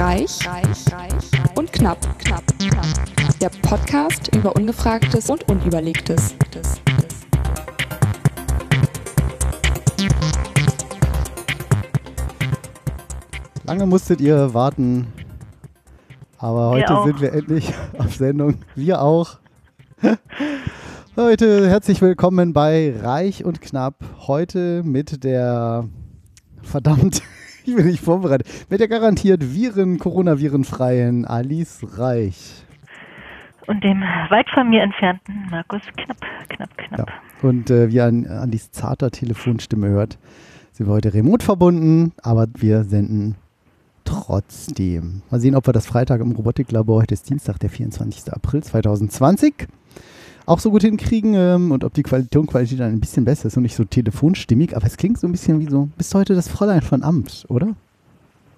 Reich, reich, reich und knapp, knapp, knapp. Der Podcast über Ungefragtes und Unüberlegtes. Lange musstet ihr warten, aber Wir heute auch. sind wir endlich auf Sendung. Wir auch. Leute, herzlich willkommen bei Reich und Knapp. Heute mit der, verdammt, ich bin nicht vorbereitet, mit der garantiert Viren, Coronavirenfreien Alice Reich. Und dem weit von mir entfernten Markus Knapp, Knapp, Ja. Knapp. Und äh, wie ihr an Alice zarter Telefonstimme hört, sind wir heute remote verbunden, aber wir senden trotzdem. Mal sehen, ob wir das Freitag im Robotiklabor, heute ist Dienstag, der 24. April 2020, auch so gut hinkriegen ähm, und ob die Quali- Tonqualität dann ein bisschen besser ist und nicht so telefonstimmig, aber es klingt so ein bisschen wie so, bist du heute das Fräulein von Amt, oder?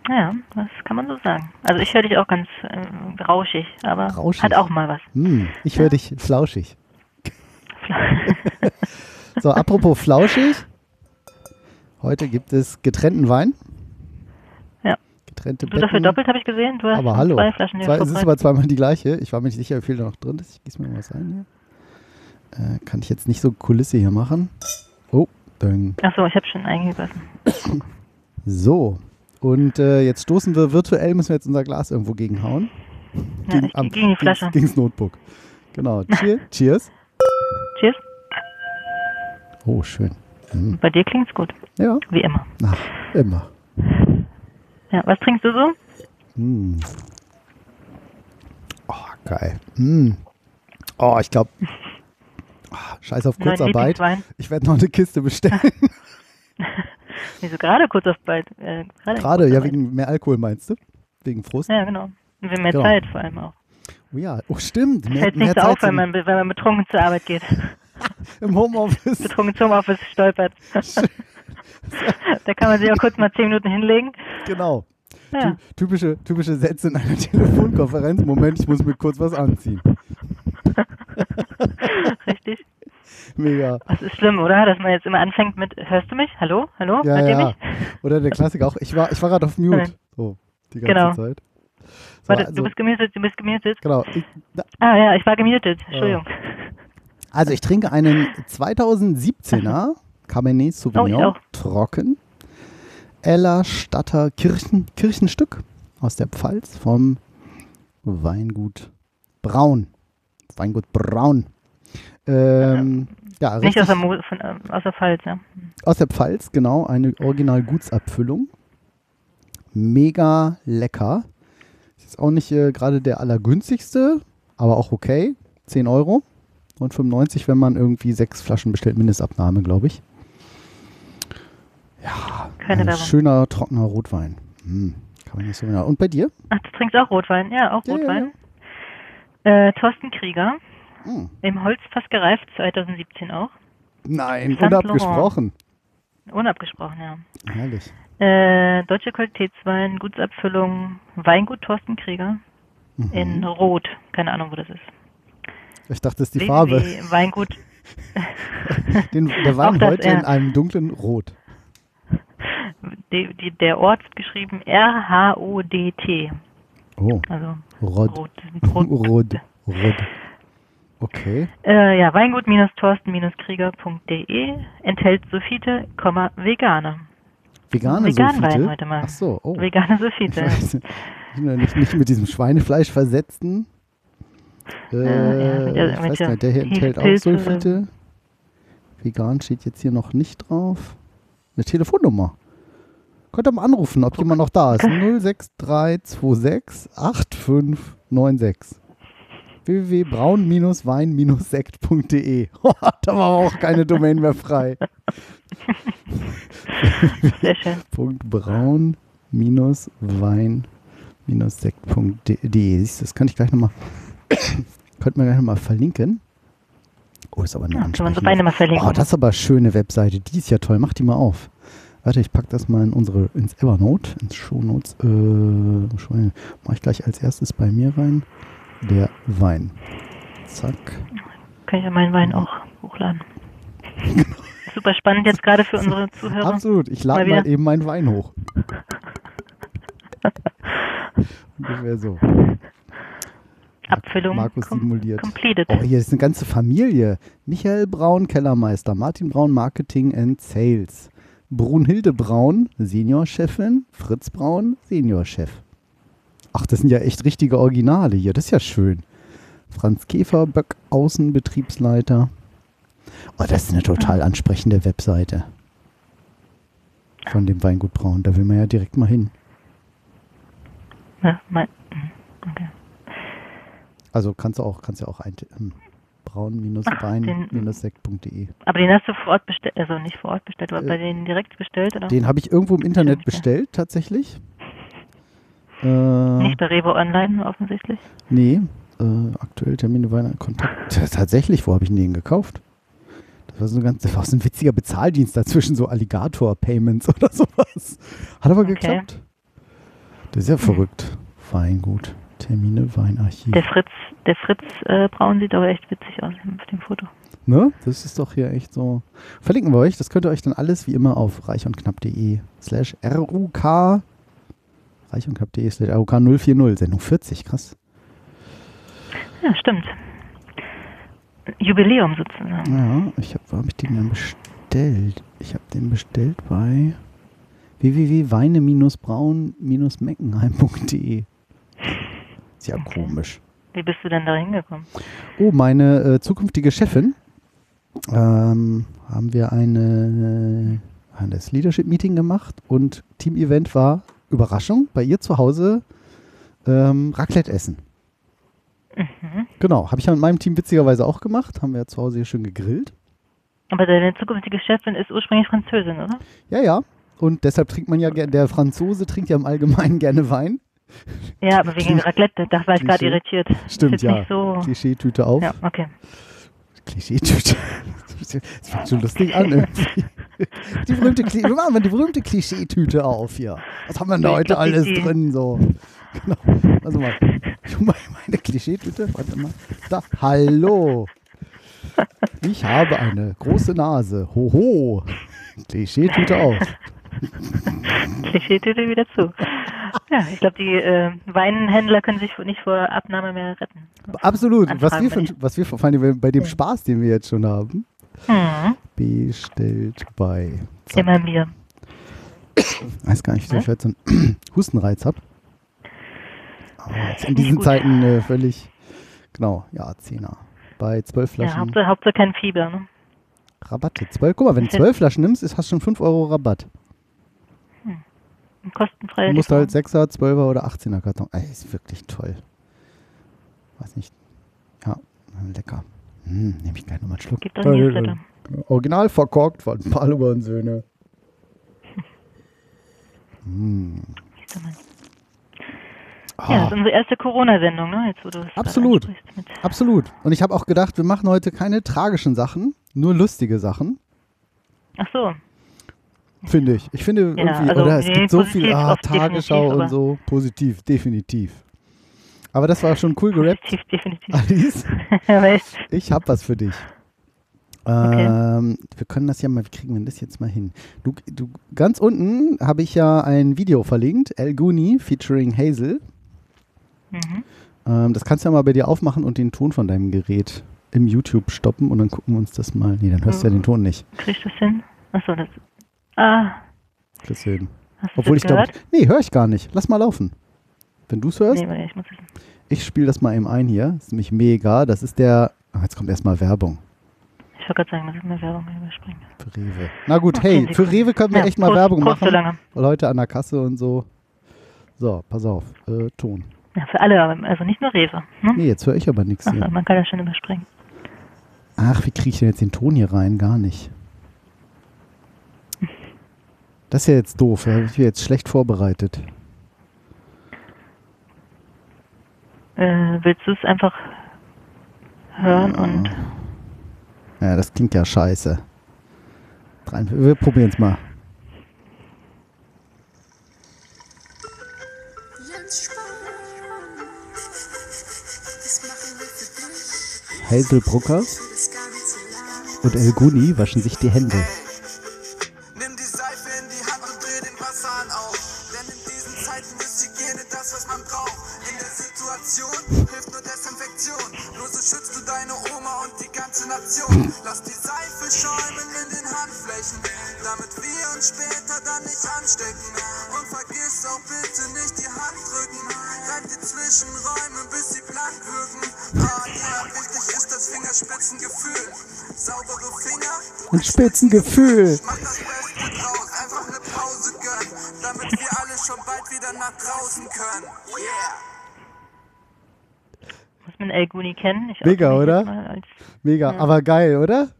Ja, das kann man so sagen. Also ich höre dich auch ganz äh, rauschig, aber Rauschig? hat auch mal was. Hm, ich höre dich flauschig. So, apropos flauschig. Heute gibt es getrennten Wein. Ja. Getrennte Du dafür Betten. doppelt, habe ich gesehen. Du hast Aber hallo. zwei Flaschen Zwei, es ist aber zweimal die gleiche. Ich war mir nicht sicher, wie viel da noch drin ist. Ich gieße mir mal was ein hier. Äh, kann ich jetzt nicht so Kulisse hier machen. Oh, döng. Achso, ich habe schon eingegossen. So. Und äh, jetzt stoßen wir virtuell, müssen wir jetzt unser Glas irgendwo gegenhauen. Ja, am- gegen die Flasche. Gegen das Notebook. Genau. Cheer, cheers. Cheers. Oh, schön. Hm. Bei dir klingt's gut, Ja, wie immer. ach, immer. Ja, was trinkst du so? Mm. Oh, geil. Mm. Oh, ich glaube, scheiß auf Kurzarbeit. Ich werde noch eine Kiste bestellen. Wieso gerade kurz auf bald? Äh, gerade ja, Kurzarbeit. wegen mehr Alkohol meinst du? Wegen Frust? Ja, genau. Und wir mehr Genau. Zeit vor allem auch. Oh ja, oh stimmt. Mehr, Fällt mehr nicht so auf, wenn man, wenn man betrunken zur Arbeit geht. im Homeoffice. betrunken zum Office stolpert. da kann man sich auch kurz mal zehn Minuten hinlegen. genau. Ja, Ty- Typische, typische Sätze in einer Telefonkonferenz. Moment, ich muss mir kurz was anziehen. Mega. Das ist schlimm, oder? Dass man jetzt immer anfängt mit, hörst du mich? Hallo? Hallo? Ja, Hört ja. Oder der Klassiker auch. Ich war, ich war gerade auf Mute. So, die ganze Genau. Zeit. So, Warte, also, du bist gemutet, du bist gemutet. genau. Ich, da, Ah ja, ich war gemutet. Entschuldigung. Also ich trinke einen 2017er Cabernet Oh, Sauvignon auch. trocken. Ella Statter Kirchen, Kirchenstück aus der Pfalz vom Weingut Braun. Weingut Braun. Ähm, ja, Nicht richtig, aus der, Mo von, ähm, aus der Pfalz, ja. aus der Pfalz, genau. Eine Original-Gutsabfüllung. Mega lecker. Ist jetzt auch nicht äh, gerade der allergünstigste, aber auch okay. 10 Euro und 95, wenn man irgendwie sechs Flaschen bestellt, Mindestabnahme, glaube ich. Ja, Keine ein Werbung. schöner, trockener Rotwein. Hm, kann man nicht so genau. Und bei dir? Ach, du trinkst auch Rotwein? Ja, auch Ja, ja, Rotwein. Äh, Thorsten Krieger, Hm. im Holz fast gereift, 2017 auch. Nein, Saint unabgesprochen. Unabgesprochen, ja. Herrlich. Äh, deutsche Qualitätswein, Gutsabfüllung, Weingut Thorsten Krieger in Mhm. Rot. Keine Ahnung, wo das ist. Ich dachte, das ist die Farbe. Weingut. Den, der Wein das, heute ja. in einem dunklen Rot. Die, die, der Ort wird geschrieben R-H-O-D-T. Oh, Also Rot. Rot. Rot. Rot. Rot. Okay. Äh, ja, Weingut-Thorsten-Krieger.de enthält Komma, Vegane. Vegane Vegan Wein Sulfite? heute mal. Ach so, oh. Vegane weiß nicht, nicht, mit diesem Schweinefleisch versetzten. Äh, ja, mit der- ich weiß der nicht, der hier enthält auch. Sulfite. Vegan steht jetzt hier noch nicht drauf. Eine Telefonnummer. Könnt ihr mal anrufen, ob jemand noch da ist. 06326 8596. www.braun-wein-sekt.de Da war auch keine Domain mehr frei. Sehr schön. Punkt braun minus wein minus sekt.de. Siehst du, Das kann ich gleich nochmal, könnten wir gleich nochmal verlinken. Oh, ist aber eine Ja, kann man so ansprechende- Weine mal verlinken. Oh, das ist aber eine schöne Webseite. Die ist ja toll. Mach die mal auf. Warte, ich packe das mal in unsere, ins Evernote, ins Shownotes. Äh, mach ich gleich als erstes bei mir rein. Der Wein. Zack. Kann ich ja meinen Wein auch hochladen. Super spannend jetzt gerade für unsere Zuhörer. Absolut. Ich lade Mal eben meinen Wein hoch. ungefähr so. Abfüllung Markus com simuliert. completed. Oh, hier ist eine ganze Familie. Michael Braun, Kellermeister. Martin Braun, Marketing and Sales. Brunhilde Braun, Seniorchefin. Fritz Braun, Seniorchef. Ach, das sind ja echt richtige Originale hier. Das ist ja schön. Franz Käfer, Böck, Außenbetriebsleiter. Oh, das ist eine total ansprechende Webseite. Von dem Weingut Braun. Da will man ja direkt mal hin. Ja, mein, okay. Also kannst du auch, kannst ja auch ein ähm, braun-wein-sekt.de. Aber den hast du vor Ort bestellt, also nicht vor Ort bestellt, aber Äh, bei denen direkt bestellt, oder? Den habe ich irgendwo im Internet bestellt, tatsächlich. Äh, Nicht bei Rewe Online offensichtlich. nee, äh, aktuell Termine Weihnachten Kontakt. Tatsächlich, wo habe ich denn den gekauft? Das war so ein ganz, das war so ein witziger Bezahldienst dazwischen, so Alligator-Payments oder sowas. Hat aber Okay. geklappt. Das ist ja verrückt. Weingut. Termine, Weinarchiv. Der Fritz, der Fritz äh, Braun sieht aber echt witzig aus auf dem Foto. Ne? Das ist doch hier echt so. Verlinken wir euch. Das könnt ihr euch dann alles wie immer auf reichundknapp.de slash RUK reichundknapp.de slash RUK 040. Sendung 40. Krass. Ja, stimmt. Jubiläum sozusagen. Ja, ich habe, wo habe ich den denn bestellt? Ich habe den bestellt bei www.weine-braun-meckenheim.de. Ist ja Okay. komisch. Wie bist du denn da hingekommen? Oh, meine äh, zukünftige Chefin ähm, haben wir eine, äh, das Leadership-Meeting gemacht und Team-Event war, Überraschung, bei ihr zu Hause ähm, Raclette essen. Mhm. Genau, habe ich ja mit meinem Team witzigerweise auch gemacht. Haben wir ja zu Hause hier schön gegrillt. Aber deine zukünftige Chefin ist ursprünglich Französin, oder? Ja, ja. Und deshalb trinkt man ja gerne, der Franzose trinkt ja im Allgemeinen gerne Wein. Ja, aber wegen Raclette, da war ich gerade irritiert. Stimmt, ja. So, Klischeetüte auf. ja, okay. Klischeetüte. Das fängt schon lustig an irgendwie. Die berühmte, Kli- wir machen mal die berühmte Klischeetüte auf hier. Was haben wir denn da heute alles drin? So. Genau. Also mal. Ich mal meine Klischeetüte. Warte mal. Da. Hallo. Ich habe eine große Nase. Hoho. Klischeetüte auf. Klischeetüte wieder zu. Ja, ich glaube, die äh, Weinhändler können sich nicht vor Abnahme mehr retten. Absolut. Was Anfragen wir, von, was wir vor allem bei dem Spaß, den wir jetzt schon haben, Hm, bestellt bei. Zack. immer mir. weiß gar nicht, wieso ich heute so einen Hustenreiz habe. Aber jetzt in diesen. Zeiten äh, völlig, genau, ja, Zehner. Bei zwölf Ja, Flaschen Hauptsache, Hauptsache kein Fieber. Ne? Rabatte. Zwölf, guck mal, wenn du zwölf Flaschen nimmst, hast du schon 5 Euro Rabatt. Kostenfrei. Du musst halt Lieferung. 6er, 12er oder 18er Karton. Ey, ist wirklich toll. Weiß nicht. Ja, lecker. Hm, nehme ich gleich nochmal einen Schluck. Gibt auch Newsletter. Original verkorkt von Paluba und Söhne. Hm. Ah. Ja, das ist unsere erste Corona-Sendung, ne? Jetzt, wo du Absolut. Absolut. Und ich habe auch gedacht, wir machen heute keine tragischen Sachen, nur lustige Sachen, Ach so. finde ich. Ich finde Ja, irgendwie, also, oder es nee, gibt so viel ah, Tagesschau und so. Positiv, definitiv. Aber das war schon cool gerappt, Definitiv, definitiv. Alice. Ich habe was für dich. Okay. Ähm, wir können das ja mal, wie kriegen wir das jetzt mal hin? Du, du, ganz unten habe ich ja ein Video verlinkt, El Guni featuring Hazel. mhm. Ähm, das kannst du ja mal bei dir aufmachen und den Ton von deinem Gerät im YouTube stoppen und dann gucken wir uns das mal. Nee, dann hörst du ja den Ton nicht. Kriegst du das hin? Achso, das. Ah, Kriegst du hin. hast Obwohl ich glaube, nee, höre ich gar nicht. Lass mal laufen. Wenn du es hörst, Nee, ich muss es. ich spiele das mal eben ein hier. Das ist nämlich mega. Das ist der, ach, jetzt kommt erstmal Werbung Ich wollte gerade sagen, das ist eine Werbung überspringen. für Rewe. Na gut, Okay, hey, für Rewe können wir Ja, echt mal Prost- Werbung Prost so machen. lange. Leute an der Kasse und so. So, pass auf, äh, Ton. Ja, für alle, aber- also nicht nur Rewe. Ne? Nee, jetzt höre ich aber nichts hier. man kann das schon überspringen. Ach, wie kriege ich denn jetzt den Ton hier rein? Gar nicht. Das ist ja jetzt doof. Da habe ich jetzt schlecht vorbereitet. Äh, willst du es einfach hören und. Ja, das klingt ja scheiße. Wir probieren es mal. Hazel Bruckers und El Guni waschen sich die Hände. Yeah! Muss man El Guni kennen? Ich Mega, oder? Mega, aber geil, oder?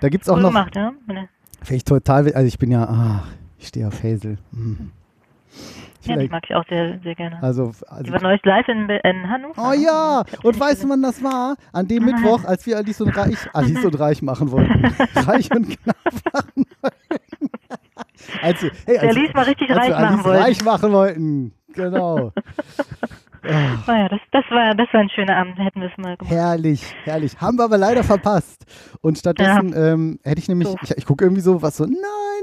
Da gibt es auch cool noch, gemacht, ja? Meine- finde ich total, also ich bin ja, ah, ich stehe auf Hazel. Hm. Ja, die mag ich auch sehr, sehr gerne. also, Die also war neulich live in, in Hannover. Oh ja, und weißt du, wann das war? An dem Mittwoch, als wir Alice und Reich, Alice und Reich machen wollten. Reich und knapp machen wollten. als hey, als, Lies mal richtig als reich wir Alice machen reich machen wollten. Genau. Oh ja, das, das, war, das war ein schöner Abend. Hätten wir es mal gemacht. Herrlich, herrlich. Haben wir aber leider verpasst. Und stattdessen ähm, hätte ich nämlich, Doof. ich, ich gucke irgendwie so, was so, nein,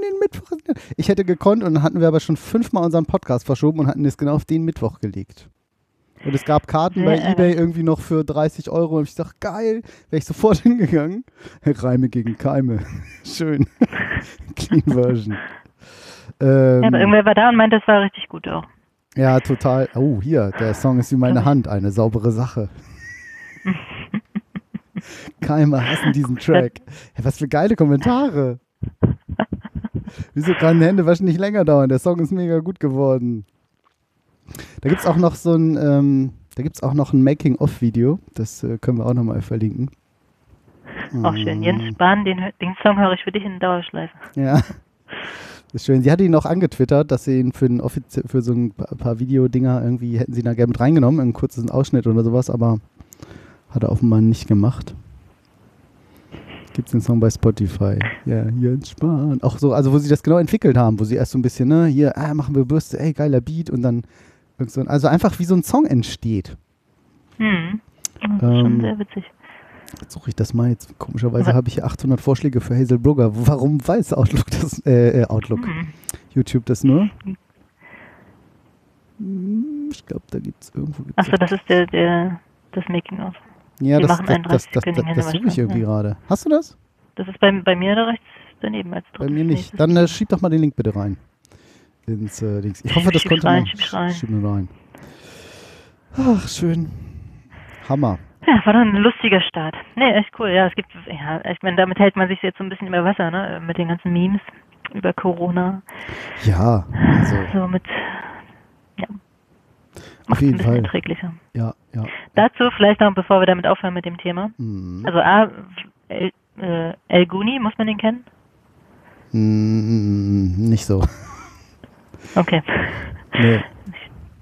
den Mittwoch. Ich hätte gekonnt und dann hatten wir aber schon fünfmal unseren Podcast verschoben und hatten es genau auf den Mittwoch gelegt. Und es gab Karten bei Ebay irgendwie noch für 30 Euro. Und ich dachte, geil, wäre ich sofort hingegangen. Reime gegen Keime. Schön. Clean Version. Ähm, Ja, aber irgendwer war da und meinte, das war richtig gut auch. Ja, total. Oh, hier, der Song ist wie meine Hand, eine saubere Sache. Keime hassen diesen Track. Hey, was für geile Kommentare. Wieso kann Hände waschen nicht länger dauern? Der Song ist mega gut geworden. Da gibt es auch noch so ein, ähm, da gibt's auch noch ein Making-of-Video. Das äh, können wir auch nochmal verlinken. Auch schön. Jens Spahn, den, den Song höre ich für dich in Dauerschleife. Ja. Das ist schön. Sie hatte ihn noch angetwittert, dass sie ihn für, ein offizie- für so ein pa- paar Videodinger irgendwie hätten sie da gerne mit reingenommen, einen kurzen Ausschnitt oder sowas, aber hat er offenbar nicht gemacht. Gibt es den Song bei Spotify? Ja, Jens Spahn. Auch so, also wo sie das genau entwickelt haben, wo sie erst so ein bisschen, ne, hier, ah, machen wir Bürste, ey, geiler Beat und dann irgend so also einfach wie so ein Song entsteht. Hm. Das ist Ähm, schon sehr witzig. Jetzt suche ich das mal. Jetzt komischerweise habe ich hier 800 Vorschläge für Hazel Brugger. Warum weiß Outlook das? Äh, äh, Outlook. Hm. YouTube das nur? Hm, Ich glaube, da gibt es irgendwo. Gibt's Achso, das ist der, der, das Making-of. ja, wir das, das, das, das, das, 30-sekündigen das suche ich irgendwie ja. gerade. Hast du das? Das ist bei, bei mir da rechts daneben als Bei mir nicht. Dann äh, schieb doch mal den Link bitte rein. Ins äh, Dings. Ich hoffe, das Schieb's konnte rein, man. schieb's rein. Schieb mir rein. Ach, schön. Hammer. Ja, war doch ein lustiger Start. Nee, echt cool. Ja, es gibt, ja, ich meine, damit hält man sich jetzt so ein bisschen über Wasser, ne? Mit den ganzen Memes über Corona. Ja, also So mit, ja. auf Macht's ein jeden bisschen Fall. erträglicher. Ja, ja. Dazu vielleicht noch, bevor wir damit aufhören mit dem Thema. Mhm. Also A, El, äh, El Guni, muss man den kennen? Mm, nicht so. Okay. Nee.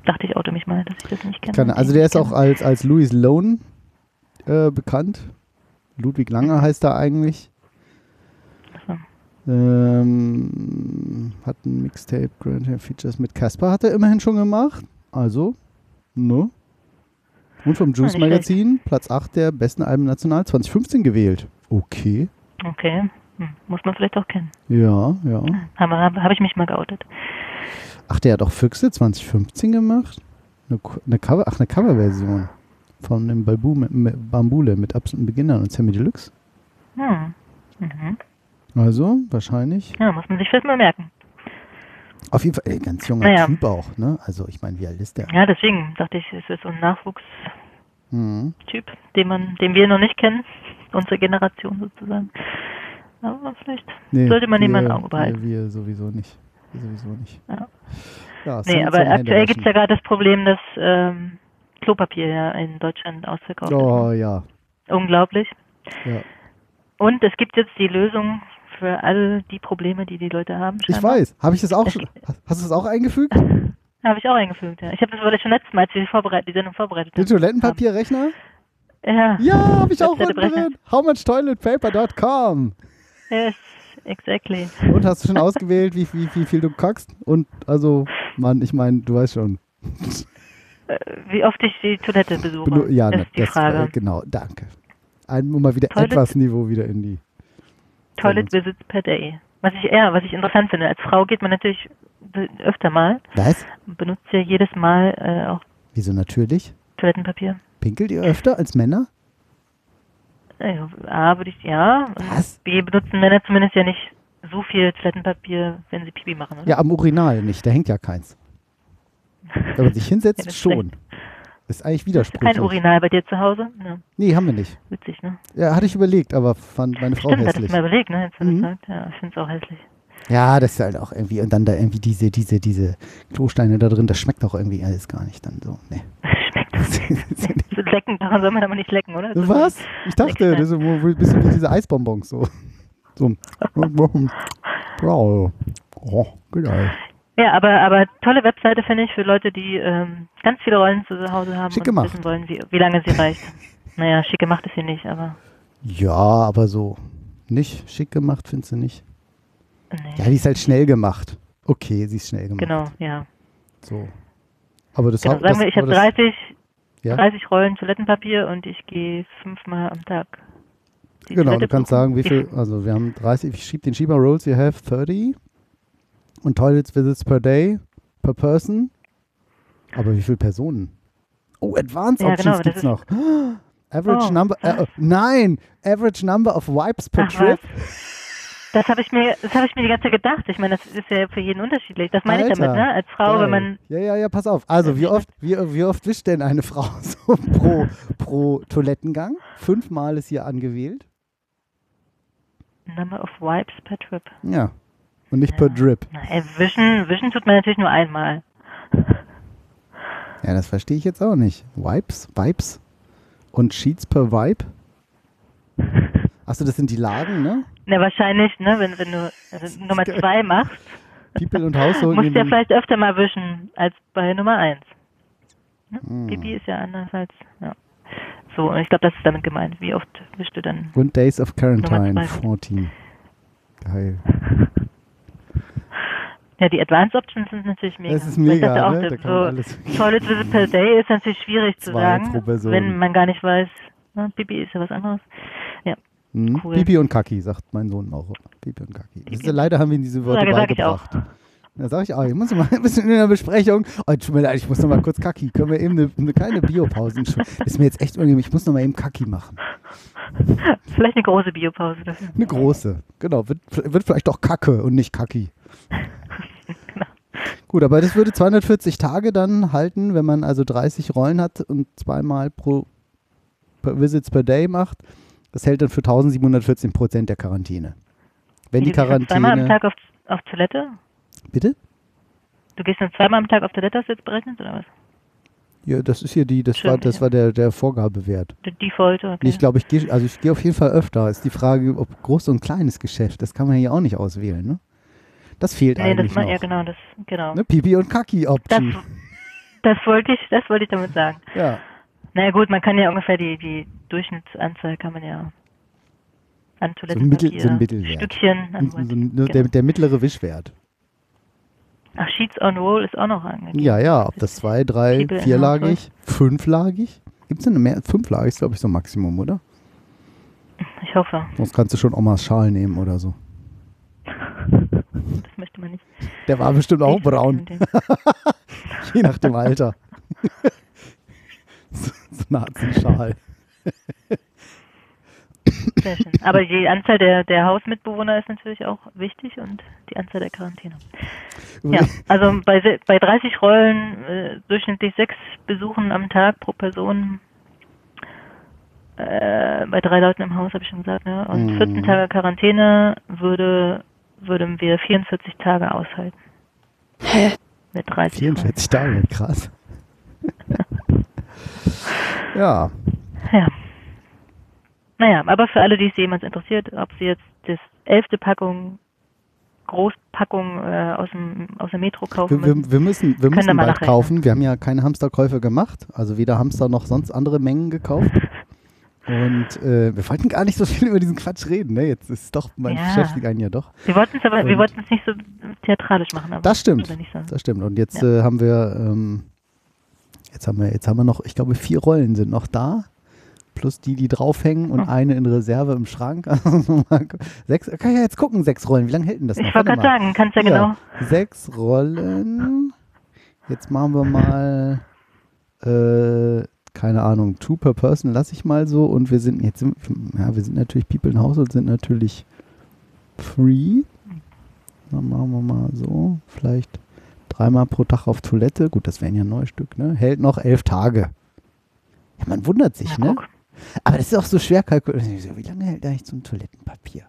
Dachte ich auto mich mal, dass ich das nicht kenne. Kann, also der ist auch als, als Louis Lone äh, bekannt. Ludwig Langer heißt er eigentlich. Ähm, hat ein Mixtape, Grand Hair Features mit Casper hat er immerhin schon gemacht. Also, ne? Und vom Juice Magazin, Platz 8 der besten Alben national 2015 gewählt. Okay. Okay. Hm. Muss man vielleicht auch kennen. Ja, ja. Habe hab, ich mich mal geoutet. Ach, der hat auch Füchse 2015 gemacht? Eine, eine Cover, ach, eine Coverversion von dem Balbu mit, Bambule mit absoluten Beginnern und Sammy Deluxe. Hm. Mhm. Also, wahrscheinlich. Ja, muss man sich vielleicht mal merken. Auf jeden Fall, ey, ganz junger Naja. Typ auch, ne? Also, ich meine, wie alt ist der? Ja, deswegen dachte ich, es ist so ein Nachwuchstyp, Mhm. den man, den wir noch nicht kennen, unsere Generation sozusagen. Aber vielleicht Nee, sollte man den mal im wir- Auge behalten. Wir, wir sowieso nicht. Wir sowieso nicht. Ja. Ja, Nee, aber aktuell gibt es ja gerade das Problem, dass ähm, Klopapier ja in Deutschland ausverkauft Oh ja, ist. Unglaublich. ja. Und es gibt jetzt die Lösung für all die Probleme, die die Leute haben. Ich scheinbar. weiß. Habe ich das auch schon? Hast du das auch eingefügt? Habe ich auch eingefügt, ja. Ich habe das ich schon letztes Mal, als wir die, Sendung vorbereitet Den haben. Toilettenpapierrechner? Ja, Ja, habe ich auch drin. Howmuchtoiletpaper.com. yes, exactly. Und hast du schon ausgewählt, wie, wie, wie viel du kackst? Und also, Mann, ich meine, du weißt schon. Äh, Wie oft ich die Toilette besuche, Benu- ja, das ne, ist die das Frage. War, genau, danke. Ein, um mal wieder Toilet- etwas Niveau wieder in die. Toilet Visits per Day. Was ich eher, was ich interessant finde, als Frau geht man natürlich öfter mal, Was? benutzt ja jedes Mal äh, auch Wieso natürlich? Toilettenpapier. Pinkelt ihr öfter als Männer? Äh, A würde ich, ja. Was? B benutzen Männer zumindest ja nicht so viel Toilettenpapier, wenn sie Pipi machen, oder? Ja, am Urinal nicht, da hängt ja keins. Wenn man sich hinsetzt, Ja, das ist schon. Ist eigentlich widersprüchlich. kein Urinal bei dir zu Hause? Ja, Nee, haben wir nicht. witzig, ne? Ja, hatte ich überlegt, aber fand meine Frau Stimmt, hatte hässlich. ich mal überlegt, ne? Jetzt, Mhm. gesagt. Ja, ich finde es auch hässlich. Ja, das ist halt auch irgendwie, und dann da irgendwie diese, diese, diese Klosteine da drin, das schmeckt auch irgendwie alles gar nicht dann so. Nee. Schmeckt so lecken, daran soll man aber nicht lecken, oder? Das Was? Ich dachte, das ist ein bisschen wie diese Eisbonbons so. So. Wow. Oh, genau. Ja, aber, aber tolle Webseite finde ich für Leute, die ähm, ganz viele Rollen zu Hause haben Schick und gemacht. wissen wollen, wie, wie lange sie reicht. Naja, schick gemacht ist sie nicht, aber Ja, aber so nicht schick gemacht, findest du nicht? nee. Ja, die ist halt schnell gemacht. Okay, sie ist schnell gemacht. genau, ja. So. Aber das, Genau, Haupt- sagen wir, ich habe das- 30, Ja? 30 Rollen Toilettenpapier und ich gehe fünfmal am Tag. die Genau, Toilette du kannst sagen, wie viel, also wir haben 30, ich schieb den Schieber Rolls, you have 30 und Toilets Visits per day, per person. Aber wie viele Personen? Oh, Advanced Ja, Options genau, gibt's ist- noch. Average Oh, number, äh, nein, average number of wipes per Ach, trip. Das habe ich mir, das habe ich mir die ganze Zeit gedacht. Ich meine, das ist ja für jeden unterschiedlich. Das meine ich Alter, damit, ne? Als Frau, Geil. wenn man Ja, ja, ja, pass auf. Also, wie oft, wie, wie oft wischt denn eine Frau so pro, pro Toilettengang? Fünfmal ist hier angewählt. Number of Wipes per Trip. Ja. Und nicht per Drip. Ey, wischen, wischen tut man natürlich nur einmal. Ja, das verstehe ich jetzt auch nicht. Wipes, Vibes und Sheets per Vibe. Achso, das sind die Lagen, ne? Na, wahrscheinlich, ne, wenn, wenn du also Nummer zwei machst, People und Household. musst du ja vielleicht öfter mal wischen als bei Nummer eins. Ne? Hm. Pipi ist ja anders als, ja. So, und ich glaube, das ist damit gemeint. Wie oft wischst du dann? Und Days of Quarantine, Nummer zwei. 14. Geil. Ja, die Advanced Options sind natürlich mega. Das ist mega, dachte auch, ne? so Da kann alles- Toilet Visit per Day ist natürlich schwierig zu sagen, wenn man gar nicht weiß, ne, Pipi ist ja was anderes. Ja, Hm? Cool. Pipi und Kaki, sagt mein Sohn auch. Pipi und Kaki. Das ist, leider haben wir diese Wörter sag beigebracht. Ja, sag ich auch. Ich muss mal ein bisschen in der Besprechung. Oh, tut mir leid, ich muss noch mal kurz Kaki. Können wir eben eine, eine kleine Biopause? Ist mir jetzt echt unangenehm. Ich muss noch mal eben Kaki machen. vielleicht eine große Biopause dafür. Eine große. Genau. Wird, wird vielleicht auch Kacke und nicht Kaki. Gut, aber das würde 240 Tage dann halten, wenn man also 30 Rollen hat und zweimal pro per Visits per Day macht. Das hält dann für 1714 Prozent der Quarantäne. Wenn die du gehst dann zweimal am Quarantäne. Tag auf, auf Toilette? Bitte? Du gehst dann zweimal am Tag auf Toilette, hast du jetzt berechnet, oder was? Ja, das ist hier die, das war, Stimmt, das ja. war der, der Vorgabewert. Der Default, okay. Ich glaube, ich gehe, also ich gehe auf jeden Fall öfter. Ist die Frage, ob groß und kleines Geschäft, das kann man hier auch nicht auswählen, ne? Das fehlt nee, das eigentlich mal, noch. ja genau, das, genau. Ne? Pipi und Kaki Das, Option. das wollte ich, das wollte ich damit sagen. Ja. Na ja, gut, man kann ja ungefähr die, die Durchschnittsanzahl kann man ja an Toilettenpapier, Mittel- so ein Mittelwert. Stückchen, an So, so, ne, der, genau. der mittlere Wischwert. Ach, Sheets on Roll ist auch noch angegeben. Ja, ja, ob das zwei, drei, in vierlagig, fünflagig? Gibt es denn mehr? Fünflagig ist, glaube ich, so Maximum, oder? Ich hoffe, Sonst kannst du schon Omas Schal nehmen oder so. das möchte man nicht. Der war bestimmt auch braun, je nach dem Alter. so so ein Nazi-Schal. Sehr schön. Aber die Anzahl der, der Hausmitbewohner ist natürlich auch wichtig und die Anzahl der Quarantäne. Ja, also bei, bei 30 Rollen äh, durchschnittlich sechs Besuchen am Tag pro Person. Äh, bei drei Leuten im Haus, habe ich schon gesagt. Ne? Und Mhm. 14 Tage Quarantäne würde, würden wir 44 Tage aushalten. Hä? Mit 30 Rollen. 44 Tage, krass. ja, Ja. Naja, aber für alle, die es jemals interessiert, ob sie jetzt das elfte Packung, Großpackung äh, aus, dem, aus der Metro kaufen wir, müssen. wir, wir müssen, wir müssen bald kaufen. Wir haben ja keine Hamsterkäufe gemacht, also weder Hamster noch sonst andere Mengen gekauft. Und äh, wir wollten gar nicht so viel über diesen Quatsch reden, ne? Jetzt ist doch, man Ja. beschäftigt einen ja doch. Wir wollten es aber, wir Und- wollten es nicht so theatralisch machen. Aber Das stimmt. So. Das stimmt. Und jetzt äh, haben wir, ähm, jetzt haben wir, jetzt haben wir noch, ich glaube, vier Rollen sind noch da. Plus die, die draufhängen und Oh. eine in Reserve im Schrank. Also sechs, kann ich ja jetzt gucken, sechs Rollen. Wie lange hält denn das noch? Ich wollte gerade sagen, kannst ja genau. Sechs Rollen. Jetzt machen wir mal äh, keine Ahnung, two per person lasse ich mal so und wir sind jetzt, ja, wir sind natürlich People in Household, sind natürlich free. Dann machen wir mal so, vielleicht dreimal pro Tag auf Toilette. Gut, das wären ja neun Stück, ne? Hält noch elf Tage. Ja, man wundert sich, Na, ne? guck. Aber das ist auch so schwer kalkuliert. Wie lange hält eigentlich so ein Toilettenpapier?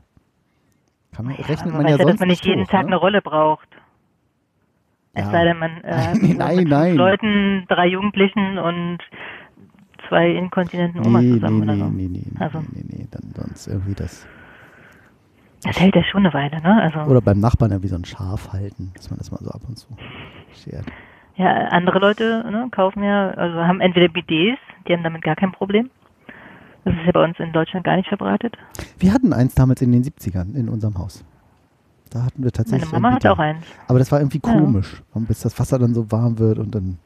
Kann man, rechnet man man ja ja, sonst dass man nicht jeden hoch, Tag ne? eine Rolle braucht. Es Ja. sei denn, man äh, Nein, nein, Leuten, drei Jugendlichen und zwei inkontinenten Omas Nee, zusammen nee, oder so. nee, nee, nee, Also. nee, nee, dann sonst irgendwie das. Das hält ja schon eine Weile, ne? Also Oder beim Nachbarn ja wie so ein Schaf halten, dass man das mal so ab und zu schert. ja, andere Leute ne, kaufen ja, also haben entweder Bidets, die haben damit gar kein Problem. Das ist ja bei uns in Deutschland gar nicht verbreitet. Wir hatten eins damals in den 70ern in unserem Haus. Da hatten wir Meine tatsächlich. Mama ein hat auch eins. Aber das war irgendwie Ja. komisch, bis das Wasser dann so warm wird und dann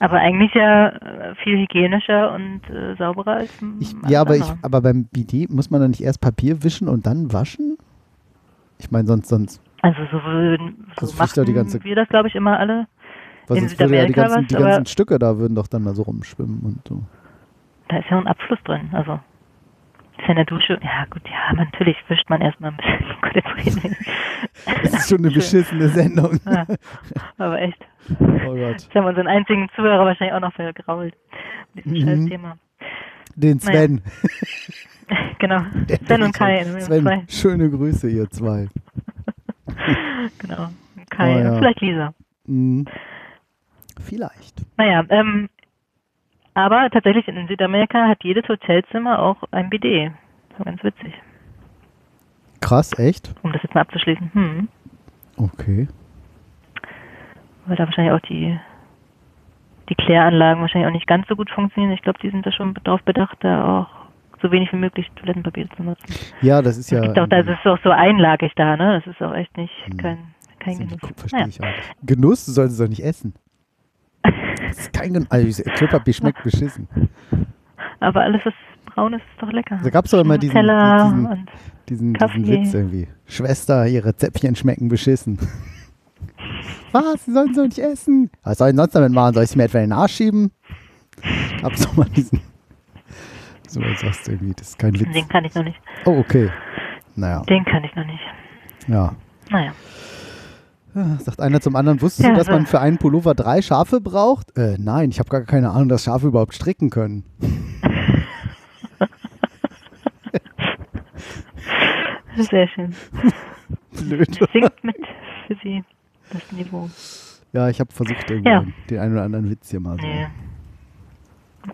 Aber eigentlich ja äh, viel hygienischer und äh, sauberer als ich, ja, aber ich, aber beim Bidet muss man dann nicht erst Papier wischen und dann waschen? Ich meine, sonst, sonst, Also so, würden- so Das doch die machen ganze- wir das, glaube ich, immer alle. was In würde ja die Südamerika ganzen, was, die ganzen Stücke da würden doch dann mal so rumschwimmen und so. Da ist ja ein Abfluss drin. Also ja in der Dusche. Ja gut, ja, natürlich wischt man erstmal ein bisschen. Das ist schon eine beschissene Sendung. Ja, aber echt. Oh Gott. Jetzt haben wir unseren einzigen Zuhörer wahrscheinlich auch noch vergrault. Mit diesem Mhm. scheiß Thema. Den Naja, Sven. Genau. Der- Sven und Kai. Sven, Zwei. schöne Grüße, ihr zwei. Genau. Kai Oh, ja. und vielleicht Lisa. Hm. Vielleicht. Naja, ähm, aber tatsächlich in Südamerika hat jedes Hotelzimmer auch ein Bidet. Das war ganz witzig. Krass, echt? Um das jetzt mal abzuschließen. Hm. Okay. Weil da wahrscheinlich auch die, die Kläranlagen wahrscheinlich auch nicht ganz so gut funktionieren. Ich glaube, die sind da schon darauf bedacht, da auch so wenig wie möglich Toilettenpapier zu nutzen. Ja, das ist ja. auch, das ist auch so einlagig da, ne? Das ist auch echt nicht Hm. kein, kein Genuss. verstehe Naja. ich auch. Genuss, du solltest es doch nicht essen. Das ist kein Genuss. Also, Klopapier schmeckt beschissen. Aber alles, was braun ist, ist doch lecker. Da gab's doch immer diesen- diesen- Diesen, diesen Witz irgendwie. Schwester, ihre Zäpfchen schmecken beschissen. Was? Sie sollen so nicht essen? Was soll ich denn sonst damit machen? Soll ich sie mir etwa in den Arsch schieben? Gab's doch mal diesen. So sagst du irgendwie, das ist kein Witz. den kann ich noch nicht. Oh, okay. Naja, Den kann ich noch nicht. ja. Naja. Ja, Sagt einer zum anderen, wusstest Ja, du, dass man für einen Pullover drei Schafe braucht? Äh, nein, ich habe gar keine Ahnung, dass Schafe überhaupt stricken können. Sehr schön. Blöd. Singt mit für Sie das Niveau. Ja, ich habe versucht, irgendwie Ja. den einen oder anderen Witz hier mal so. Nee.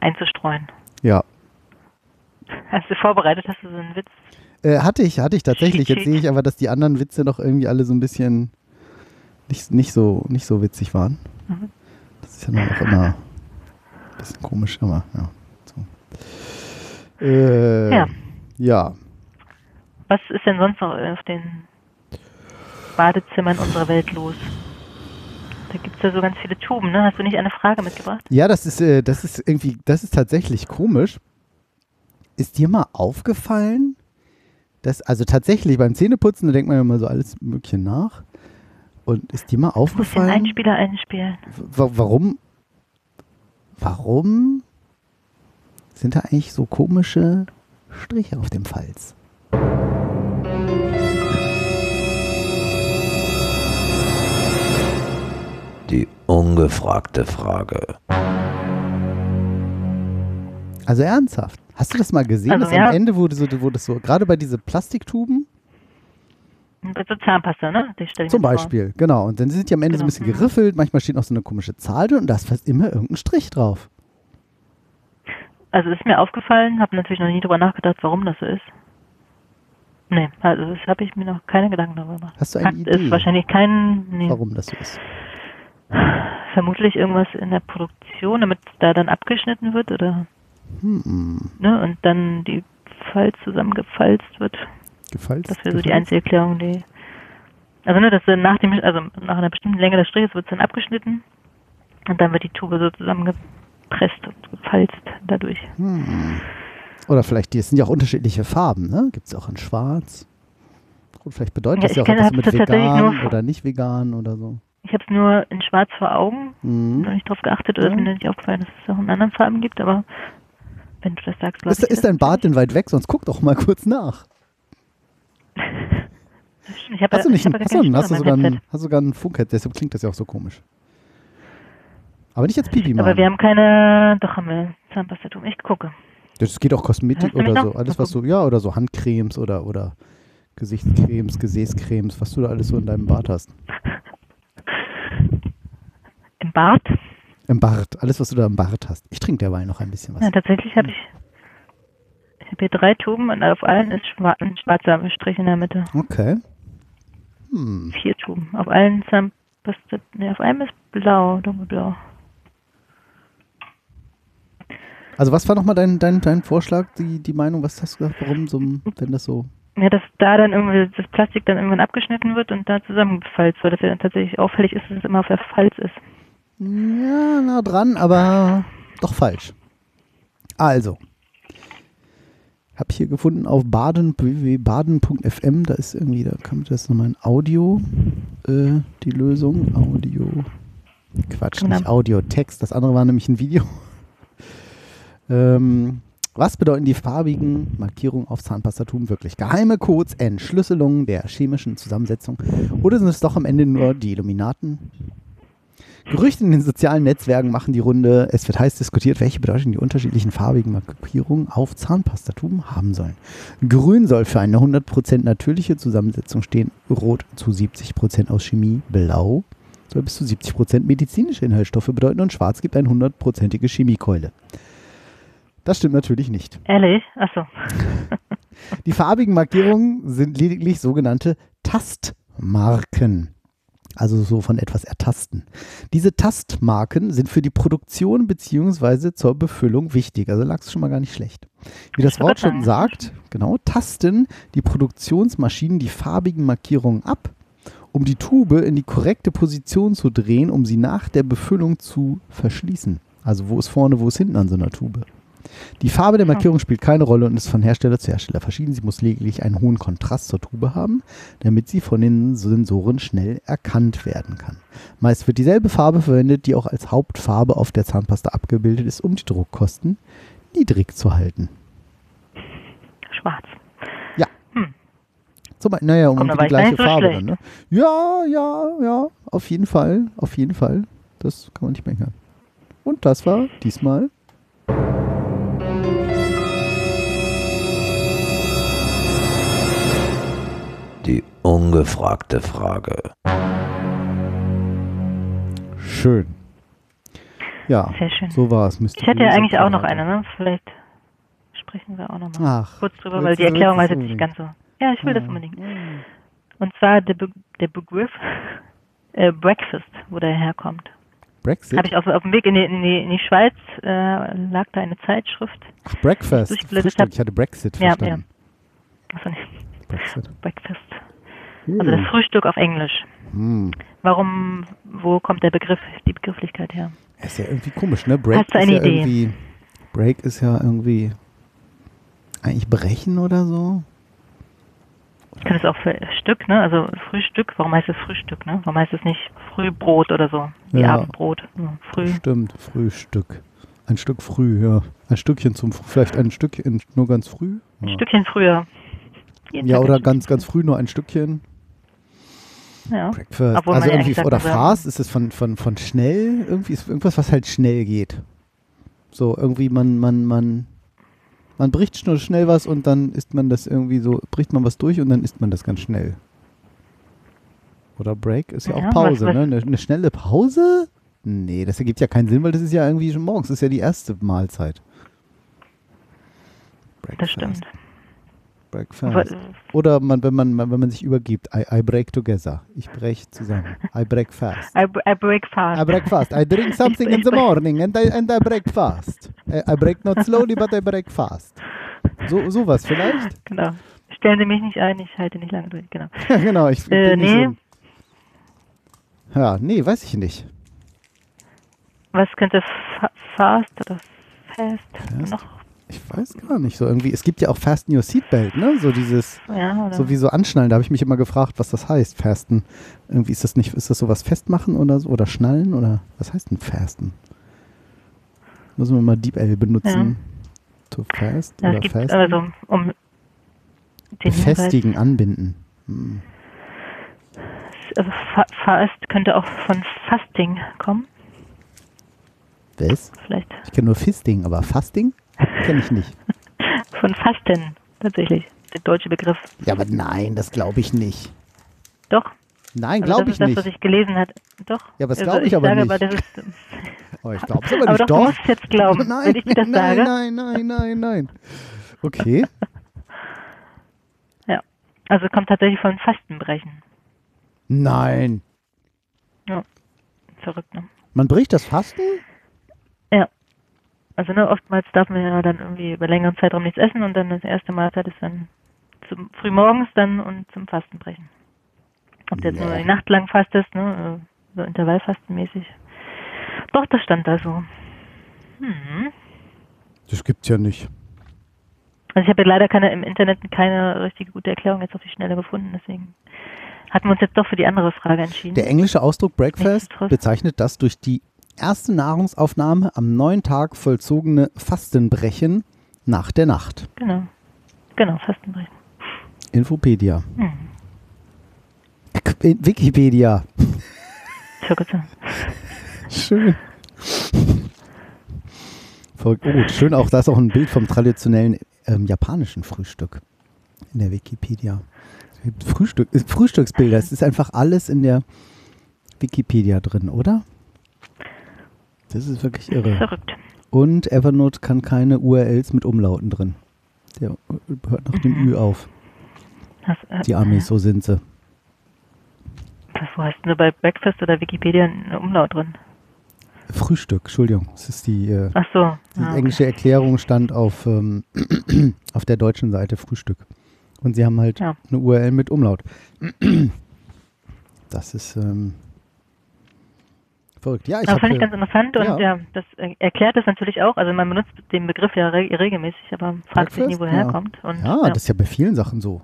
Einzustreuen. Ja. Hast du vorbereitet? Hast du so einen Witz? Äh, hatte ich, hatte ich tatsächlich. Jetzt sehe ich aber, dass die anderen Witze noch irgendwie alle so ein bisschen nicht, nicht, so, nicht so witzig waren. Mhm. Das ist ja dann auch immer ein bisschen komisch, aber ja. So. Äh, Ja. Ja. Was ist denn sonst noch auf den Badezimmern unserer Welt los? Da gibt es ja so ganz viele Tuben, ne? Hast du nicht eine Frage mitgebracht? Ja, das ist, äh, das ist irgendwie, das ist tatsächlich komisch. Ist dir mal aufgefallen, dass, also tatsächlich beim Zähneputzen, da denkt man ja mal so alles Mögliche nach. Und ist dir mal aufgefallen, Einspieler einspielen. wa- warum, warum sind da eigentlich so komische Striche auf dem Falz? Die ungefragte Frage. Also ernsthaft. Hast du das mal gesehen, Also, dass ja. am Ende wurde so, wurde das so, gerade bei diese Plastiktuben So Zahnpasta, ne? Zum mir vor. Beispiel, genau. Und dann sind die am Ende so ein Genau. bisschen geriffelt, manchmal steht noch so eine komische Zahl drin und da ist fast immer irgendein Strich drauf. Also ist mir aufgefallen, habe natürlich noch nie drüber nachgedacht, warum das so ist. Nee, also das habe ich mir noch keine Gedanken darüber gemacht. Hast du eine Fakt Idee, ist wahrscheinlich kein, nee, warum das so ist? vermutlich irgendwas in der Produktion, damit da dann abgeschnitten wird oder Hm, ne und dann die Falz zusammengefalzt wird. Gefällt Das wäre so die einzige Erklärung, die. Also ne, dass dann nach dem, also nach einer bestimmten Länge des Striches wird es dann abgeschnitten und dann wird die Tube so zusammengepresst und gefalzt dadurch. Hm. Oder vielleicht, die sind ja auch unterschiedliche Farben, ne? Gibt es auch in schwarz? Gut, vielleicht bedeutet Ja, das ja auch etwas mit vegan oder nicht vegan oder so. Ich habe es nur in Schwarz vor Augen. Mhm. noch nicht drauf geachtet oder ist mir nicht aufgefallen, dass es auch in anderen Farben gibt, aber wenn du das sagst, glaube Ist, ich. ist dein Bart denn weit weg? Sonst guck doch mal kurz nach. Habe Hast du nicht ich einen, hast du, hast du sogar Headset. hast du sogar einen Funkhead, deshalb klingt das ja auch so komisch. Aber nicht jetzt Pipi machen. Aber wir haben keine, doch haben wir Zahnpastatum. Ich gucke. Das geht auch Kosmetik du oder so. Alles, was so, ja, oder so Handcremes oder, oder Gesichtscremes, Gesäßcremes, was du da alles so in deinem Bart hast. Im Bart? Im Bart. Alles, was du da im Bart hast. Ich trinke derweil noch ein bisschen was. Ja, tatsächlich habe ich, drei Tuben und auf allen ist ein schwarzer Strich in der Mitte. Okay. Hm. Vier Tuben. Auf allen Zahnpasta, ne, auf einem ist blau, dunkelblau. Also was war nochmal dein, dein, dein Vorschlag, die, die Meinung, was hast du gesagt, warum so, wenn das so... Ja, dass da dann irgendwie das Plastik dann irgendwann abgeschnitten wird und da zusammengefalzt wird, dass ja dann tatsächlich auffällig ist, dass es immer auf der Falz ist. Ja, nah dran, aber doch falsch. Also, habe hier gefunden auf baden, www.baden.fm, da ist irgendwie, da kommt das nochmal in Audio, äh, die Lösung. Audio, Quatsch, Genau. nicht Audio, Text, das andere war nämlich ein Video. ähm, was bedeuten die farbigen Markierungen auf Zahnpastatum wirklich? Geheime Codes, Entschlüsselungen der chemischen Zusammensetzung oder sind es doch am Ende nur die Illuminaten? Gerüchte in den sozialen Netzwerken machen die Runde. Es wird heiß diskutiert, welche Bedeutung die unterschiedlichen farbigen Markierungen auf Zahnpastatum haben sollen. Grün soll für eine 100% natürliche Zusammensetzung stehen, Rot zu 70% aus Chemie, Blau soll bis zu 70% medizinische Inhaltsstoffe bedeuten und Schwarz gibt eine hundertprozentige Chemiekeule. Das stimmt natürlich nicht. Ehrlich? Achso. Die farbigen Markierungen sind lediglich sogenannte Tastmarken. Also so von etwas ertasten. Diese Tastmarken sind für die Produktion bzw. zur Befüllung wichtig. Also lag es schon mal gar nicht schlecht. Wie das Wort schon sagt, genau, tasten die Produktionsmaschinen die farbigen Markierungen ab, um die Tube in die korrekte Position zu drehen, um sie nach der Befüllung zu verschließen. Also wo ist vorne, wo ist hinten an so einer Tube. Die Farbe der Markierung spielt keine Rolle und ist von Hersteller zu Hersteller verschieden. Sie muss lediglich einen hohen Kontrast zur Tube haben, damit sie von den Sensoren schnell erkannt werden kann. Meist wird dieselbe Farbe verwendet, die auch als Hauptfarbe auf der Zahnpasta abgebildet ist, um die Druckkosten niedrig zu halten. Schwarz. Zum, Beispiel- naja, um die gleiche so Farbe schlecht. dann, ne? Ja, ja, ja, auf jeden Fall, auf jeden Fall. Das kann man nicht meckern. Und das war diesmal ungefragte Frage. schön. Ja, Sehr schön. so war es. Ich hätte ja eigentlich auch noch eine, ne? Vielleicht sprechen wir auch noch mal Ach, kurz drüber, weil die Erklärung willst jetzt nicht ganz so. Ja, ich will das unbedingt. Und zwar der, Be der Begriff äh, Breakfast, wo der herkommt. Brexit? Habe ich auf, auf dem Weg in die, in die, in die Schweiz, äh, lag da eine Zeitschrift. Ach, Breakfast. hab. Ich hatte Brexit Ja, verstanden. Achso, nicht Brexit. Breakfast. Also das Frühstück auf Englisch. Hm. Warum, wo kommt der Begriff, die Begrifflichkeit her? Ist ja irgendwie komisch, ne? Break Hast du ist eine ja Idee? irgendwie. Break ist ja irgendwie eigentlich brechen oder so. Ich kann es auch für Stück, ne? Also Frühstück, warum heißt es Frühstück, ne? Warum heißt es nicht Frühbrot oder so? Wie Ja. Abendbrot. Ja, früh. Stimmt, Frühstück. Ein Stück früh, ja. Ein Stückchen zum, vielleicht ein Stück in, nur ganz früh. Ein Ja, Stückchen früher. Jeden ja Tag oder ein ganz, ganz früh nur ein Stückchen. Ja. Breakfast. Obwohl also irgendwie, oder fast ist es von, von, von schnell, irgendwie ist irgendwas, was halt schnell geht. So, irgendwie man, man, man, man bricht nur schnell was und dann isst man das irgendwie so, bricht man was durch und dann isst man das ganz schnell. Oder Break ist ja, Ja, auch Pause, was- ne? Eine, eine schnelle Pause? Nee, das ergibt ja keinen Sinn, weil das ist ja irgendwie schon morgens, das ist ja die erste Mahlzeit. Das Breakfast. stimmt. Breakfast. Weil- Oder man, wenn man, wenn man sich übergibt, I, I break together. Ich breche zusammen. I break fast. I, I break fast. I break fast. I drink something in the morning and I, and I break fast. I, I break not slowly, but I break fast. So, sowas vielleicht? Genau. Stellen Sie mich nicht ein, ich halte nicht lange durch. Genau. Genau. Ich, ich Äh, nee. so, ja, nee, weiß ich nicht. Was könnte fa fast oder fast Fast? noch Ich weiß gar nicht. So irgendwie, es gibt ja auch Fasten Your Seatbelt, ne? So dieses, Ja, so wie so anschnallen. Da habe ich mich immer gefragt, was das heißt, Fasten. Irgendwie ist das nicht, ist das sowas festmachen oder so? Oder schnallen? Oder was heißt denn Fasten? Müssen wir mal DeepL benutzen. To fast ja, oder fasten? also um Hinweis, Befestigen, anbinden. Hm. also fa fast könnte auch von Fasting kommen, Was? vielleicht Ich kenne nur Fisting, aber Fasting kenne ich nicht. von Fasten tatsächlich, der deutsche Begriff. Ja, aber nein, das glaube ich nicht. Doch, Nein, also glaube das ich ist das, nicht. was ich gelesen habe. Doch. Ja, aber das Also glaub ich aber sage nicht. Aber das ist, Oh, ich glaube es aber aber nicht. doch, du musst jetzt glauben, nein, wenn ich dir das nein, sage. nein, nein, nein, nein. Okay. Ja, also es kommt tatsächlich von Fastenbrechen. Nein. Verrückt, ne? Man bricht das Fasten? Ja. Also ne, oftmals darf man ja dann irgendwie über längeren Zeitraum nichts essen und dann das erste Mahlzeit ist dann zum frühmorgens dann und zum Fastenbrechen. Ob du jetzt nur die Nacht lang fastest, ne, äh, so Intervallfastenmäßig. Doch, das stand da so. Hm. Das gibt's ja nicht. Also ich habe ja leider keine im Internet keine richtige gute Erklärung jetzt auf die Schnelle gefunden, deswegen hatten wir uns jetzt doch für die andere Frage entschieden. Der englische Ausdruck Breakfast bezeichnet das durch die erste Nahrungsaufnahme am neuen Tag vollzogene Fastenbrechen nach der Nacht. genau. Genau, Fastenbrechen. Infopedia. Hm. Äh, Wikipedia. Schön. Voll gut. Schön auch, da ist auch ein Bild vom traditionellen ähm, japanischen Frühstück in der Wikipedia. Frühstück, Frühstücksbilder. Es ist einfach alles in der Wikipedia drin, oder? Das ist wirklich irre. Verrückt. Und Evernote kann keine URLs mit Umlauten drin. Der hört nach dem Ü auf. Das, äh, Die Amis, so sind sie. Was, wo hast du bei Breakfast oder Wikipedia einen Umlaut drin? Frühstück, Entschuldigung. Das ist die, äh, Ach so. die ah, okay. englische Erklärung stand auf, ähm, auf der deutschen Seite Frühstück. Und sie haben halt Ja. eine URL mit Umlaut. Das ist ähm, verrückt. Ja, ich Aber fand ich ganz interessant und ja. ja. das äh, erklärt es natürlich auch. Also man benutzt den Begriff ja re regelmäßig, aber fragt sich nie, Ja. er kommt. Und, ja, ja, das ist ja bei vielen Sachen so.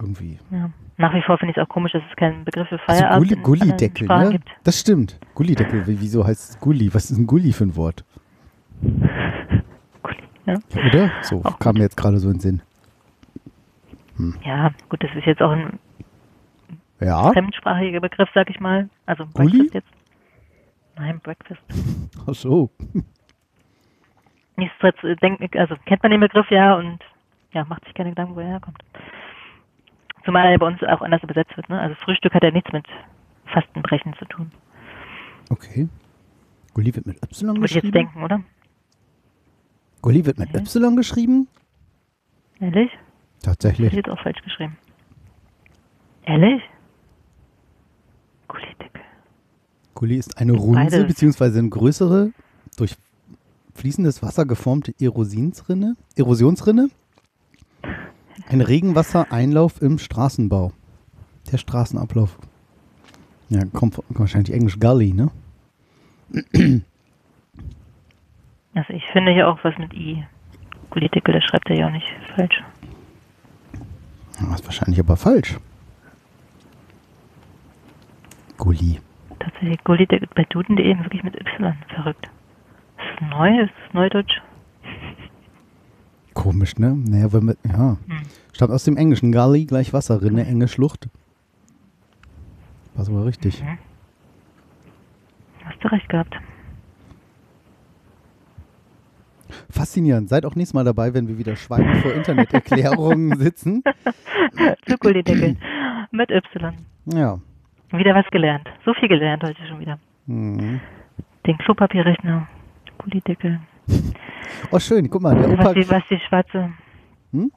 Irgendwie. ja. Nach wie vor finde ich es auch komisch, dass es keinen Begriff für Also Feierabend Gulli, in anderen Gullideckel, ne? gibt. Das stimmt. Gullideckel, wie- wieso heißt es Gulli? Was ist ein Gulli für ein Wort? Gulli, ja. Oder? So, Auch kam gut. mir jetzt gerade so in den Sinn. ja, gut, das ist jetzt auch ein Ja? fremdsprachiger Begriff, sag ich mal. Also Gulli? Jetzt. Nein, Breakfast. Ach so. Nichtsdestotrotz, äh, denk, also kennt man den Begriff ja und ja, macht sich keine Gedanken, wo er herkommt. Zumal er bei uns auch anders übersetzt wird. Ne? Also Frühstück hat ja nichts mit Fastenbrechen zu tun. Okay. Gulli wird mit Y Würde ich jetzt geschrieben? denken, oder? Gulli wird mit Ja. Y geschrieben? Ehrlich? Tatsächlich. ich jetzt auch falsch geschrieben. Ehrlich? Gullideckel. Gulli ist eine runde beziehungsweise eine größere, durch fließendes Wasser geformte Erosionsrinne, Erosionsrinne. Ein Regenwassereinlauf im Straßenbau. Der Straßenablauf. Ja, kommt wahrscheinlich Englisch Gully, ne? Also ich finde hier auch was mit I. Gullideckel, das schreibt er ja auch nicht falsch. Das ist wahrscheinlich aber falsch. Gulli. Tatsächlich Gullideckel bei duden.de wirklich mit Y. Verrückt. Ist das neu? Ist das Neudeutsch? Komisch, ne? Naja, wenn wir, ja. Hm. Stammt aus dem Englischen. Gully gleich Wasserrinne, enge Schlucht. War sogar richtig. Mhm. Hast du recht gehabt. Faszinierend. Seid auch nächstes Mal dabei, wenn wir wieder schweigend vor Interneterklärungen sitzen. Zu Gullideckel. mit Y. Ja. Wieder was gelernt. So viel gelernt heute schon wieder. Mhm. Den Klopapierrechner. Gullideckel. Oh, schön. Guck mal, der Opa. Was die, was die schwarze Hm?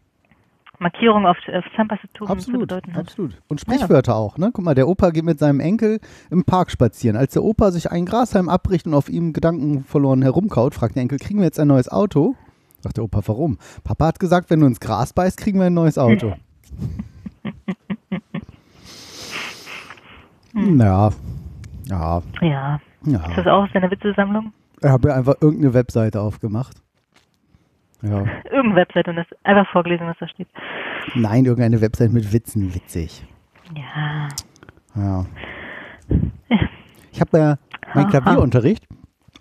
Markierung auf, auf Zahnpastatuben zu Absolut, bedeuten hat. absolut. Und Sprichwörter auch, ne? Guck mal, der Opa geht mit seinem Enkel im Park spazieren. Als der Opa sich einen Grashalm abbricht und auf ihm Gedanken verloren herumkaut, fragt der Enkel, kriegen wir jetzt ein neues Auto? Sagt der Opa, warum? Papa hat gesagt, wenn du ins Gras beißt, kriegen wir ein neues Auto. Hm. Ja, ja, Ja. Ist ja. das auch aus deiner Witzesammlung? Ich habe ja einfach irgendeine Webseite aufgemacht. Ja. Irgendeine Website und das einfach vorgelesen, was da steht. Nein, irgendeine Website mit Witzen, witzig. Ja. Ja. Ich habe äh, meinen. Klavierunterricht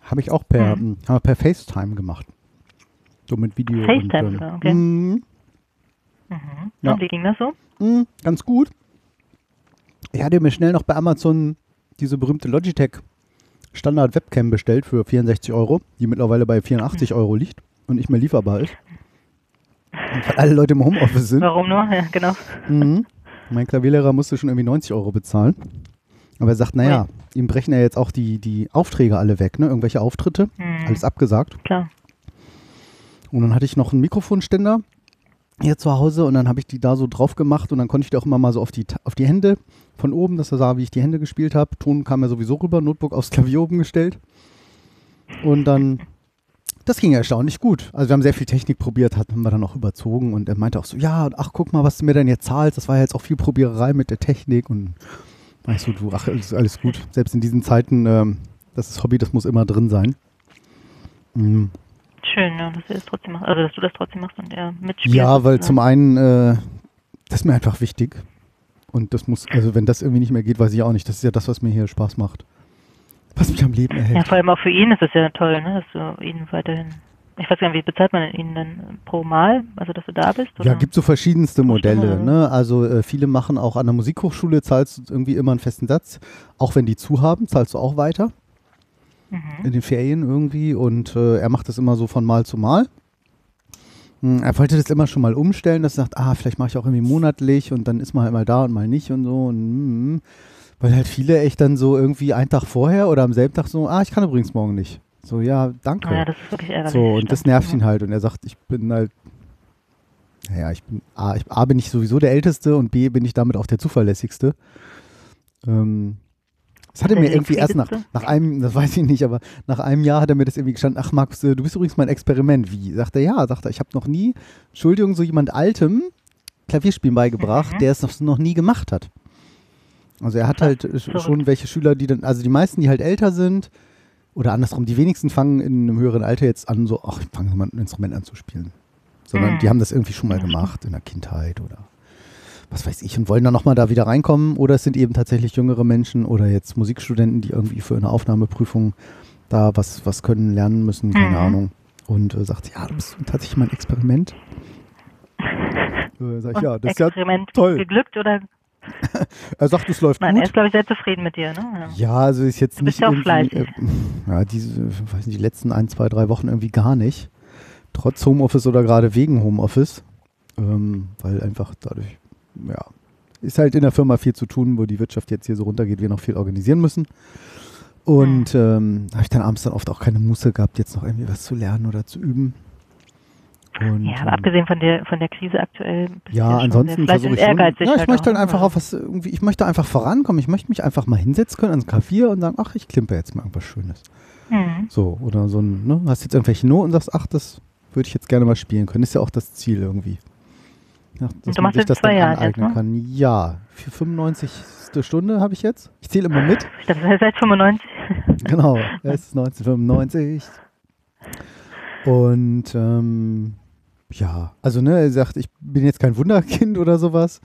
habe ich auch per, Mhm. haben wir per FaceTime gemacht. So mit Video FaceTime und sogar, okay. mm, Mhm. Ja. Und wie ging das so? mm, ganz gut. Ich hatte mir schnell noch bei Amazon diese berühmte Logitech Standard Webcam bestellt für 64 Euro, die mittlerweile bei 84 Mhm. Euro liegt und nicht mehr lieferbar ist. Und weil alle Leute im Homeoffice sind. Warum nur? Ja, genau. Mhm. Mein Klavierlehrer musste schon irgendwie 90 Euro bezahlen. Aber er sagt, naja, ihm brechen ja jetzt auch die, die Aufträge alle weg, ne? Irgendwelche Auftritte, Mhm. alles abgesagt. Klar. Und dann hatte ich noch einen Mikrofonständer hier zu Hause und dann habe ich die da so drauf gemacht und dann konnte ich die auch immer mal so auf die, auf die Hände von oben, dass er sah, wie ich die Hände gespielt habe. Ton kam ja sowieso rüber, Notebook aufs Klavier oben gestellt. Und dann, das ging erstaunlich gut. Also wir haben sehr viel Technik probiert, hatten wir dann auch überzogen und er meinte auch so, ja, ach guck mal, was du mir denn jetzt zahlst. Das war ja jetzt auch viel Probiererei mit der Technik und ich so, du, ach, alles, alles gut. Selbst in diesen Zeiten, ähm, das ist Hobby, das muss immer drin sein. Mhm. Schön, ja, dass du das trotzdem machst. Also, dass du das trotzdem machst und er mitspielt. Ja, weil sozusagen. zum einen, äh, das ist mir einfach wichtig. Und das muss, also wenn das irgendwie nicht mehr geht, weiß ich auch nicht. Das ist ja das, was mir hier Spaß macht. Was mich am Leben Ja, erhält. vor allem auch für ihn ist es ja toll, ne, dass du ihn weiterhin. Ich weiß gar nicht, wie bezahlt man ihn dann pro Mal? Also, dass du da bist? Ja, Oder? gibt so verschiedenste Modelle. Ne? Also äh, viele machen auch an der Musikhochschule, zahlst du irgendwie immer einen festen Satz. Auch wenn die zu haben, zahlst du auch weiter. Mhm. in den Ferien irgendwie und äh, er macht das immer so von Mal zu Mal. Hm, Er wollte das immer schon mal umstellen, dass er sagt, ah, vielleicht mache ich auch irgendwie monatlich und dann ist man halt mal da und mal nicht und so. Und, mm, weil halt viele echt dann so irgendwie einen Tag vorher oder am selben Tag so, ah, ich kann übrigens morgen nicht. So, ja, danke. Ja, das ist wirklich ärgerlich. so, und das nervt ihn halt und er sagt, ich bin halt, naja, ich bin, A, ich, A bin ich sowieso der Älteste und B bin ich damit auch der Zuverlässigste. Ähm, das hat er mir irgendwie erst nach, nach einem, das weiß ich nicht, aber nach einem Jahr hat er mir das irgendwie gestanden, ach Max, äh, du bist übrigens mein Experiment. Wie? Sagt er, ja, sagt er, ich habe noch nie, Entschuldigung, so jemand Altem Klavierspielen beigebracht, Mhm. der es noch, noch nie gemacht hat. Also er hat halt sch- schon welche Schüler, die dann, also die meisten, die halt älter sind, oder andersrum, die wenigsten fangen in einem höheren Alter jetzt an, so, ach, ich fange mal ein Instrument an zu spielen. Sondern Mhm. die haben das irgendwie schon mal gemacht in der Kindheit oder was weiß ich und wollen dann nochmal da wieder reinkommen. Oder es sind eben tatsächlich jüngere Menschen oder jetzt Musikstudenten, die irgendwie für eine Aufnahmeprüfung da was, was können, lernen müssen, keine Mhm. Ahnung. Und äh, sagt, ja, du bist tatsächlich mein Experiment. äh, sag ich, ja, das ist ja Experiment toll. geglückt oder? Er sagt, es läuft Nein, er gut. ist, glaube ich, sehr zufrieden mit dir, ne? Ja. Ja, also ist jetzt Du nicht auch irgendwie, fleißig. äh, ja, diese, weiß nicht, die letzten ein, zwei, drei Wochen irgendwie gar nicht. Trotz Homeoffice oder gerade wegen Homeoffice. Ähm, weil einfach dadurch, ja, ist halt in der Firma viel zu tun, wo die Wirtschaft jetzt hier so runtergeht, wir noch viel organisieren müssen. Und ähm, habe ich dann abends dann oft auch keine Muße gehabt, jetzt noch irgendwie was zu lernen oder zu üben. Und, Ja, aber ähm, abgesehen von der von der Krise aktuell. ja, ansonsten versuche ich schon. ehrgeizig Ja, ich halt möchte dann einfach auf was irgendwie, ich möchte einfach vorankommen. Ich möchte mich einfach mal hinsetzen können ans Klavier und sagen, ach, ich klimper jetzt mal irgendwas Schönes. Mhm. So, oder so ein, ne, hast jetzt irgendwelche Noten und sagst, ach, das würde ich jetzt gerne mal spielen können. Ist ja auch das Ziel irgendwie. Ja, dass du man machst das zwei Jahre jetzt, ne? kann. Ja, für 95. Stunde habe ich jetzt. Ich zähle immer mit. Ich dachte, seit 95. Genau, es ist 1995. Und ähm, ja, also ne, er sagt, ich bin jetzt kein Wunderkind oder sowas.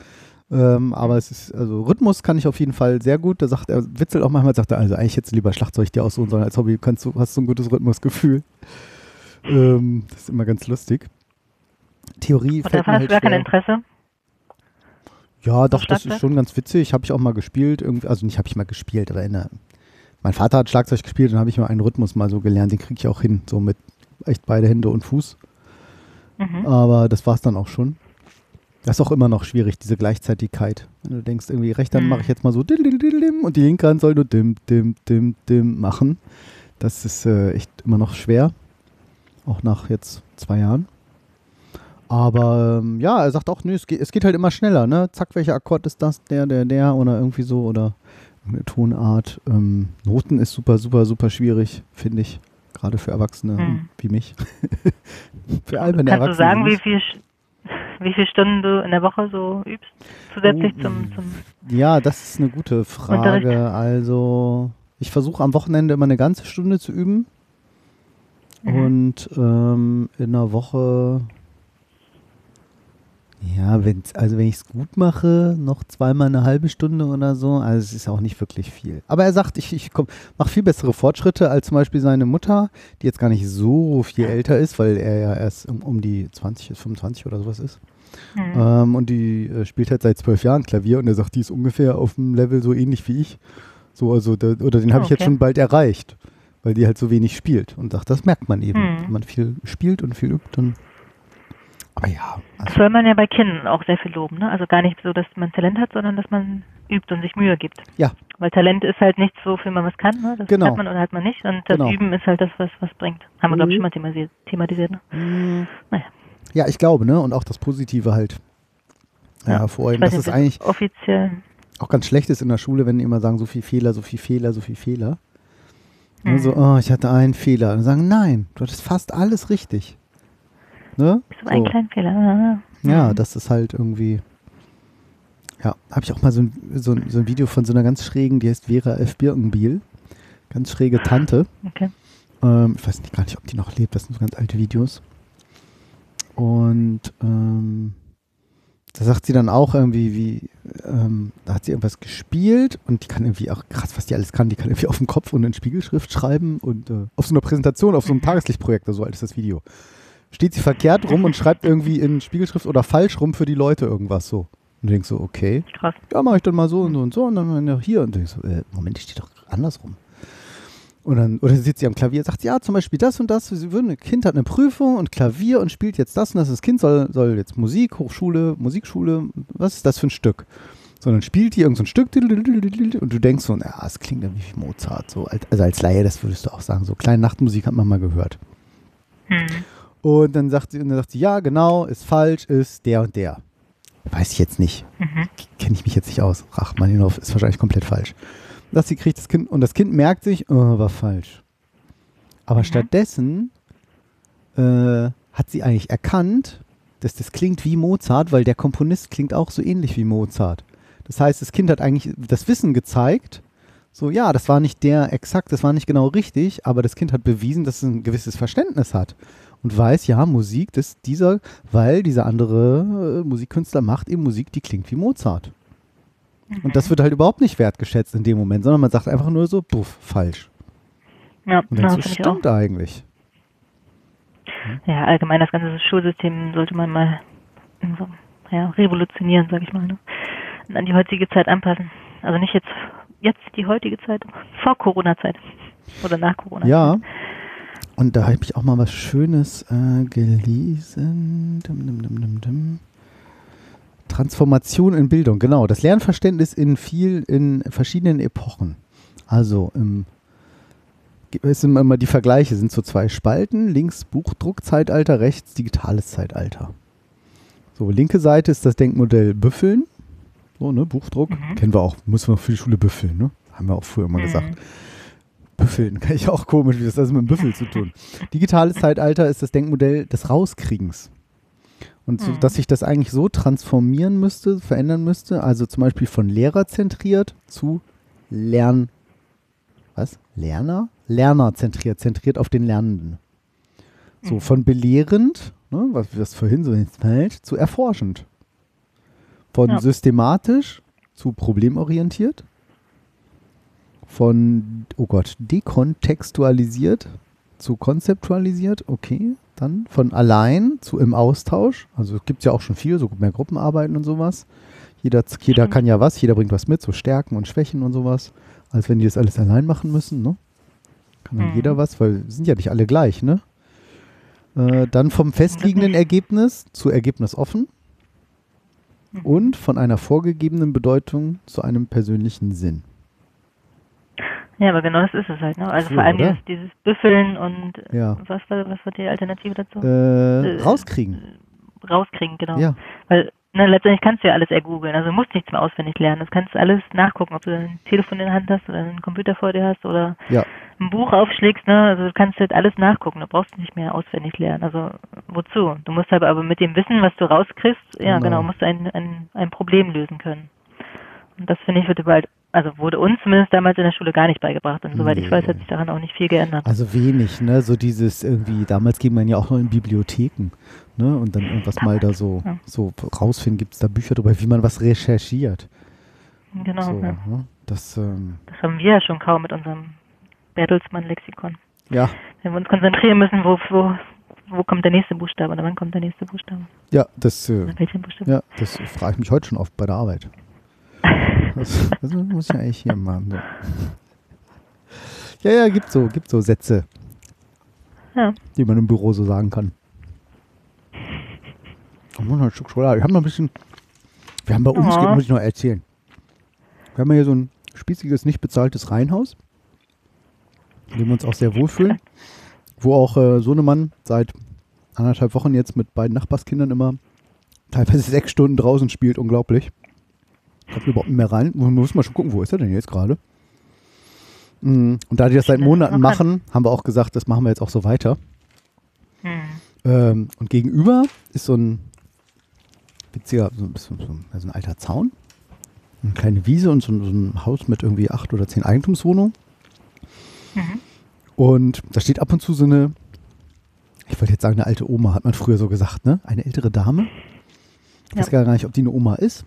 Ähm, aber es ist, also Rhythmus kann ich auf jeden Fall sehr gut. Da sagt er, witzelt auch manchmal, sagt er, also eigentlich jetzt lieber Schlagzeug dir aussuchen sollen als Hobby, kannst du, hast du ein gutes Rhythmusgefühl. Ähm, das ist immer ganz lustig. Theorie Und fällt davon mir hast du halt gar kein. Interesse. Ja, doch, das ist schon ganz witzig. Habe ich auch mal gespielt. Irgendwie, also nicht habe ich mal gespielt, aber in der, mein Vater hat Schlagzeug gespielt und habe ich mal einen Rhythmus mal so gelernt. Den kriege ich auch hin, so mit echt beide Hände und Fuß. Mhm. Aber das war es dann auch schon. Das ist auch immer noch schwierig, diese Gleichzeitigkeit. Wenn du denkst, irgendwie rechte Hand Mhm. mache ich jetzt mal so und die linke Hand soll nur dim, dim, dim, dim machen. Das ist äh, echt immer noch schwer. Auch nach jetzt zwei Jahren. Aber ähm, ja, er sagt auch, nö, es geht, es geht halt immer schneller, ne? Zack, welcher Akkord ist das? Der, der, der oder irgendwie so oder eine Tonart. Ähm, Noten ist super, super, super schwierig, finde ich. Gerade für Erwachsene Hm. wie mich. für alberne Kannst du sagen, wie viel, wie viele Stunden du in der Woche so übst? Zusätzlich Oh, zum, zum Ja, das ist eine gute Frage. Unterricht? Also, ich versuche am Wochenende immer eine ganze Stunde zu üben. Und ähm, in einer Woche, ja, wenn's, also wenn ich es gut mache, noch zweimal eine halbe Stunde oder so. Also es ist auch nicht wirklich viel. Aber er sagt, ich, ich mache viel bessere Fortschritte als zum Beispiel seine Mutter, die jetzt gar nicht so viel älter ist, weil er ja erst um, um die 20, 25 oder sowas ist. Mhm. Ähm, und die äh, spielt halt seit zwölf Jahren Klavier und er sagt, die ist ungefähr auf dem Level so ähnlich wie ich. So, also, da, oder den habe ich jetzt Okay. schon bald erreicht, weil die halt so wenig spielt. Und sagt, das merkt man eben. Mhm. Wenn man viel spielt und viel übt, dann. Aber ja, Das also, soll man ja bei Kindern auch sehr viel loben, ne? Also gar nicht so, dass man Talent hat, sondern dass man übt und sich Mühe gibt. Ja. Weil Talent ist halt nichts, wofür man was kann, ne? Das Genau. hat man oder hat man nicht. Und das Genau. Üben ist halt das, was was bringt. Haben wir, glaube ich, Mhm. schon mal thematisiert, thematisiert ne? mh, Naja. ja, ich glaube, ne? Und auch das Positive halt ja, hervorheben. Dass es nicht, ob eigentlich offiziell. auch ganz schlecht ist in der Schule, wenn die immer sagen, so viel Fehler, so viel Fehler, so viel Fehler. Ne, Mhm. so, oh, ich hatte einen Fehler. Und sagen, nein, du hattest fast alles richtig. Ne? So ein kleiner Fehler. Ah, Ja, mhm. das ist halt irgendwie. Ja, habe ich auch mal so ein, so, ein, so ein Video von so einer ganz schrägen, die heißt Vera F. Birkenbiel. Ganz schräge Tante. Okay. Ähm, ich weiß nicht, gar nicht, ob die noch lebt. Das sind so ganz alte Videos. Und ähm, da sagt sie dann auch irgendwie, wie, ähm, da hat sie irgendwas gespielt und die kann irgendwie auch, krass, was die alles kann, die kann irgendwie auf dem Kopf und in Spiegelschrift schreiben und äh, auf so einer Präsentation, auf so einem Tageslichtprojekt, so alt ist das Video. Steht sie verkehrt rum und schreibt irgendwie in Spiegelschrift oder falsch rum für die Leute irgendwas so. Und du denkst so, okay, Krass. ja, mache ich dann mal so und so und so und dann noch hier und du denkst so, äh, Moment, die steht doch andersrum. Und dann, oder sitzt sie am Klavier, sagt, ja, zum Beispiel das und das, sie würden, ein Kind hat eine Prüfung und Klavier und spielt jetzt das und das. Das Kind soll, soll jetzt Musik, Hochschule, Musikschule, was ist das für ein Stück? So, dann spielt die irgendein so ein Stück und du denkst so, ja, es klingt irgendwie wie Mozart. So, als- also als Laie, das würdest du auch sagen. So kleine Nachtmusik hat man mal gehört. Hm. Und dann sagt sie, und dann sagt sie, ja, genau, ist falsch, ist der und der. Weiß ich jetzt nicht. Mhm. Kenne ich mich jetzt nicht aus. Rachmaninov ist wahrscheinlich komplett falsch. Dass sie kriegt das Kind und das Kind merkt sich, oh, war falsch. Aber Mhm. stattdessen äh, hat sie eigentlich erkannt, dass das klingt wie Mozart, weil der Komponist klingt auch so ähnlich wie Mozart. Das heißt, das Kind hat eigentlich das Wissen gezeigt, so ja, das war nicht der exakt, das war nicht genau richtig, aber das Kind hat bewiesen, dass es ein gewisses Verständnis hat und weiß, ja, Musik, das dieser, weil dieser andere äh, Musikkünstler macht eben Musik, die klingt wie Mozart. Und das wird halt überhaupt nicht wertgeschätzt in dem Moment, sondern man sagt einfach nur so, puff, falsch. Ja, Und ja dann so ich auch. stimmt eigentlich. Ja, allgemein das ganze Schulsystem sollte man mal so, ja, revolutionieren, sag ich mal, ne? Und an die heutige Zeit anpassen. Also nicht jetzt jetzt die heutige Zeit, vor Corona-Zeit oder nach Corona. Ja. Und da habe ich auch mal was Schönes äh, gelesen. Dim, dim, dim. Transformation in Bildung, genau. Das Lernverständnis in viel, in verschiedenen Epochen. Also im es sind immer die Vergleiche, sind so zwei Spalten, links Buchdruckzeitalter, rechts digitales Zeitalter. So, linke Seite ist das Denkmodell Büffeln. So, ne, Buchdruck. Mhm. Kennen wir auch, muss man für die Schule büffeln, ne? Haben wir auch früher immer Mhm. gesagt. Büffeln, kann ich auch komisch, wie das hat mit dem Büffel zu tun. Digitales Zeitalter ist das Denkmodell des Rauskriegens. Und so, Mhm. dass sich das eigentlich so transformieren müsste, verändern müsste, also zum Beispiel von Lehrer zentriert zu Lern, was? Lerner? Lerner zentriert, zentriert auf den Lernenden. So, Mhm. von belehrend, ne, was, was vorhin so Feld, zu erforschend. Von Ja. systematisch zu problemorientiert. Von, oh Gott, dekontextualisiert zu konzeptualisiert, okay. Dann von allein zu im Austausch. Also es gibt ja auch schon viel, so mehr Gruppenarbeiten und sowas. Jeder, jeder kann ja was, jeder bringt was mit, so Stärken und Schwächen und sowas. Als wenn die das alles allein machen müssen, ne? Kann dann Mhm. jeder was, weil sind ja nicht alle gleich, ne? Äh, dann vom festliegenden nicht. Ergebnis zu Ergebnis offen Mhm. und von einer vorgegebenen Bedeutung zu einem persönlichen Sinn. Ja, aber genau das ist es halt, ne? Also Cool, vor allem dieses, dieses Büffeln und äh, Ja. was war was war die Alternative dazu? Äh, Äh, rauskriegen. Rauskriegen, genau. Ja. Weil ne, letztendlich kannst du ja alles ergoogeln. Also du musst nichts mehr auswendig lernen. Das kannst du alles nachgucken, ob du ein Telefon in der Hand hast oder einen Computer vor dir hast oder Ja. ein Buch aufschlägst. Ne? Also du kannst halt alles nachgucken. Du brauchst nicht mehr auswendig lernen. Also wozu? Du musst aber, aber mit dem Wissen, was du rauskriegst, ja Genau. genau, musst du ein, ein, ein Problem lösen können. Und das finde ich wird überall also wurde uns zumindest damals in der Schule gar nicht beigebracht. Und soweit Nee. ich weiß, hat sich daran auch nicht viel geändert. Also wenig, ne? So dieses irgendwie, damals ging man ja auch noch in Bibliotheken, ne? Und dann irgendwas mal da so, Ja. so rausfinden, gibt es da Bücher drüber, wie man was recherchiert. Genau, so, ja. ne? Das, ähm, das haben wir ja schon kaum mit unserem Bertelsmann-Lexikon. ja, Wenn wir uns konzentrieren müssen, wo, wo, wo kommt der nächste Buchstabe oder wann kommt der nächste Buchstabe? ja, das, äh, Buchstabe? ja, das frage ich mich heute schon oft bei der Arbeit. Das, das muss ich ja eigentlich hier machen. So. Ja, ja, gibt so, gibt so Sätze, Ja. die man im Büro so sagen kann. Ich muss noch ein Stück Schokolade. Ich habe noch ein bisschen. Wir haben bei uns, Ja. muss ich noch erzählen. Wir haben hier so ein spießiges, nicht bezahltes Reihenhaus, in dem wir uns auch sehr wohlfühlen. Wo auch äh, Sohnemann seit anderthalb Wochen jetzt mit beiden Nachbarskindern immer teilweise sechs Stunden draußen spielt. Unglaublich. Kommt überhaupt nicht mehr rein. Man muss mal schon gucken, wo ist er denn jetzt gerade? Mm, Und da die das seit Monaten machen, haben wir auch gesagt, das machen wir jetzt auch so weiter. Hm. Ähm, und gegenüber ist so ein witziger, so, so, so, so ein alter Zaun. Eine kleine Wiese und so, ein- Haus mit irgendwie acht oder zehn Eigentumswohnungen. Mhm. Und da steht ab und zu so eine, ich wollte jetzt sagen, eine alte Oma, hat man früher so gesagt, ne? Eine ältere Dame. Ich weiß Ja. gar nicht, ob die eine Oma ist.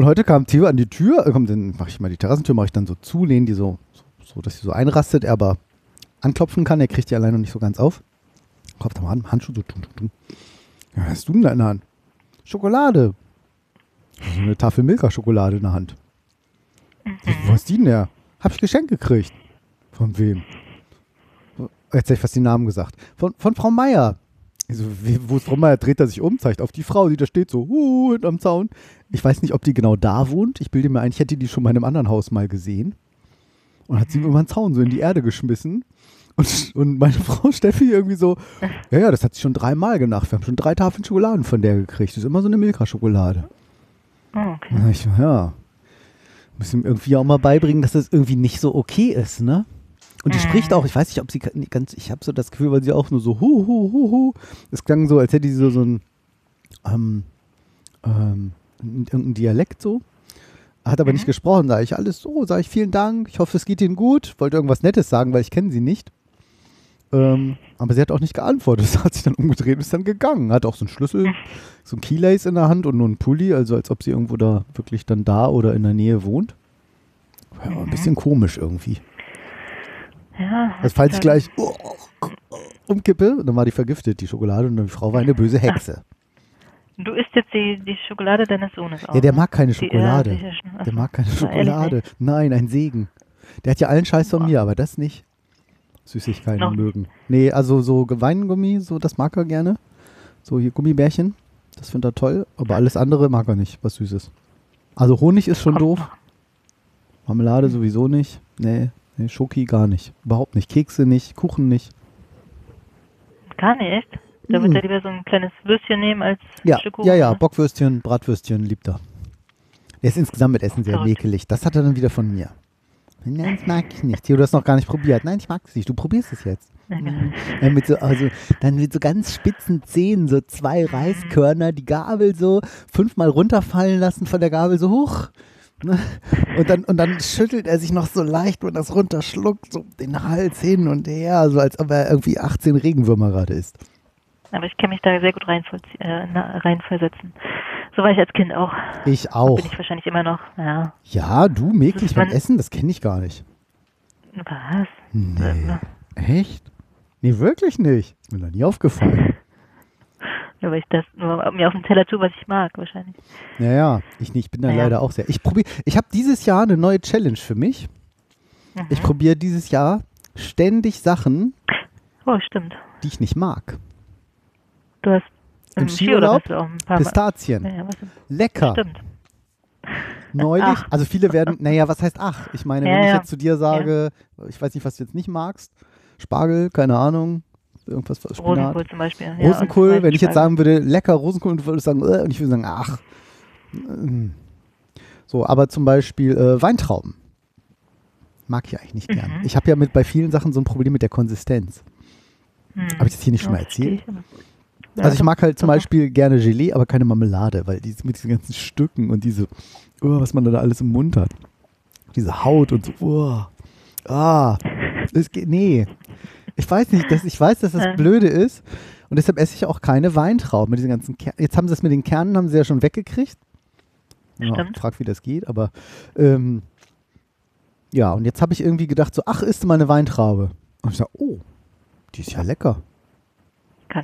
Und heute kam Theo an die Tür, äh, komm, dann mache ich mal die Terrassentür, mache ich dann so zu, lehne die so, so, so, dass sie so einrastet, er aber anklopfen kann. Er kriegt die alleine noch nicht so ganz auf. Klopft am Hand, Handschuh so. Tum, tum, tum. Ja, was hast du denn da in der Hand? Schokolade. So eine Tafel Milka-Schokolade in der Hand. Wo ist die denn her? Hab ich geschenkt gekriegt. Von wem? Jetzt hätte ich fast den Namen gesagt. Von, von Frau Meier. Also, wie- wo ist Frau Meier? Dreht er sich um, zeigt auf die Frau, die da steht, so uh, hinterm Zaun. Ich weiß nicht, ob die genau da wohnt. Ich bilde mir ein, ich hätte die schon mal in einem anderen Haus mal gesehen. Und hat sie über den Zaun so in die Erde geschmissen. Und, und meine Frau Steffi irgendwie so, ja, ja, das hat sie schon dreimal gemacht. Wir haben schon drei Tafeln Schokoladen von der gekriegt. Das ist immer so eine Milka-Schokolade. Oh, okay. Ja, ich, ja. Müssen irgendwie auch mal beibringen, dass das irgendwie nicht so okay ist, ne? Und die Mhm. spricht auch, ich weiß nicht, ob sie ganz, ich habe so das Gefühl, weil sie auch nur so hu, hu, hu, hu. Es klang so, als hätte sie so, so ein, ähm, ähm, irgendein Dialekt so. Hat aber nicht gesprochen, sage ich alles so, sage ich vielen Dank, ich hoffe, es geht Ihnen gut. Wollte irgendwas Nettes sagen, weil ich kenne sie nicht. Ähm, aber sie hat auch nicht geantwortet. Sie hat sich dann umgedreht und ist dann gegangen. Hat auch so einen Schlüssel, so ein Keylace in der Hand und nur einen Pulli, also als ob sie irgendwo da wirklich dann da oder in der Nähe wohnt. Ja, ein bisschen komisch irgendwie. Ja, Also falls ich gleich oh, umkippe, dann war die vergiftet, die Schokolade, und die Frau war eine böse Hexe. Du isst jetzt die, die Schokolade deines Sohnes auch. Ja, der ne? mag keine Die- Schokolade. schon. Ach Der mag keine Schokolade. Nein, ein Segen. Der hat ja allen Scheiß von Boah. mir, aber das nicht. Süßigkeiten Noch mögen. Nee, also so Weingummi, so das mag er gerne. So hier Gummibärchen, das findet er toll, aber alles andere mag er nicht, was Süßes. Also Honig ist schon Kommt doof. noch. Marmelade sowieso nicht. Nee, nee, Schoki gar nicht. Überhaupt nicht. Kekse nicht, Kuchen nicht. Gar nicht. Da wird er lieber so ein kleines Würstchen nehmen als Ja, Stück Kuchen. ja, ja, ne? Bockwürstchen, Bratwürstchen liebt er. Der ist insgesamt mit Essen sehr mäkelig. Das hat er dann wieder von mir. Nein, das mag ich nicht. Theo, du hast noch gar nicht probiert. Nein, ich mag es nicht. Du probierst es jetzt. Genau. Dann mit so, also, dann mit so ganz spitzen Zähnen, so zwei Reiskörner, die Gabel so fünfmal runterfallen lassen von der Gabel so hoch. Ne? Und dann, und dann schüttelt er sich noch so leicht, wenn das runterschluckt, so den Hals hin und her, so als ob er irgendwie 18 Regenwürmer gerade ist. Aber ich kann mich da sehr gut äh, reinversetzen. So war ich als Kind auch. Ich auch. Bin ich wahrscheinlich immer noch. Ja. Ja, du mäglich beim Essen, das kenne ich gar nicht. Was? Nee. Echt? Nee, wirklich nicht. Ist mir noch nie aufgefallen. Ja, weil ich das nur mir auf den Teller tue, was ich mag, wahrscheinlich. Naja, ich nicht. Ich bin da Naja. leider auch sehr. Ich probiere. Ich habe dieses Jahr eine neue Challenge für mich. Mhm. Ich probiere dieses Jahr ständig Sachen, Oh, stimmt. die ich nicht mag. Du hast Im Skiurlaub Skiurlaub paar Pistazien. Ja, ja, Lecker. Stimmt. Neulich. Ach. Also viele werden. Naja, was heißt ach? Ich meine, Ja, wenn ich ja. jetzt zu dir sage, ich weiß nicht, was du jetzt nicht magst. Spargel, keine Ahnung. Irgendwas Spinat. Rosenkohl zum Beispiel. Ja, Rosenkohl, wenn ich jetzt sagen würde, lecker Rosenkohl, und du würdest sagen, äh, und ich würde sagen, ach. Ähm. So, aber zum Beispiel äh, Weintrauben. Mag ich eigentlich nicht gern. Mhm. Ich habe ja mit bei vielen Sachen so ein Problem mit der Konsistenz. Hm. Habe ich das hier nicht schon mal erzählt? Ja, also ich mag halt zum. Beispiel gerne Gelee, aber keine Marmelade, weil die mit diesen ganzen Stücken und diese, oh, was man da alles im Mund hat. Diese Haut und so. Oh. Ah, es geht, nee. Ich weiß nicht, dass, ich weiß, dass das Ja. blöde ist. Und deshalb esse ich auch keine Weintrauben mit diesen ganzen Kernen. Jetzt haben sie das mit den Kernen, haben sie ja schon weggekriegt. Ja, Stimmt. frag, wie das geht, aber ähm, ja, und jetzt habe ich irgendwie gedacht, so, ach, isst du mal eine Weintraube? Und ich sage, oh, die ist ja lecker.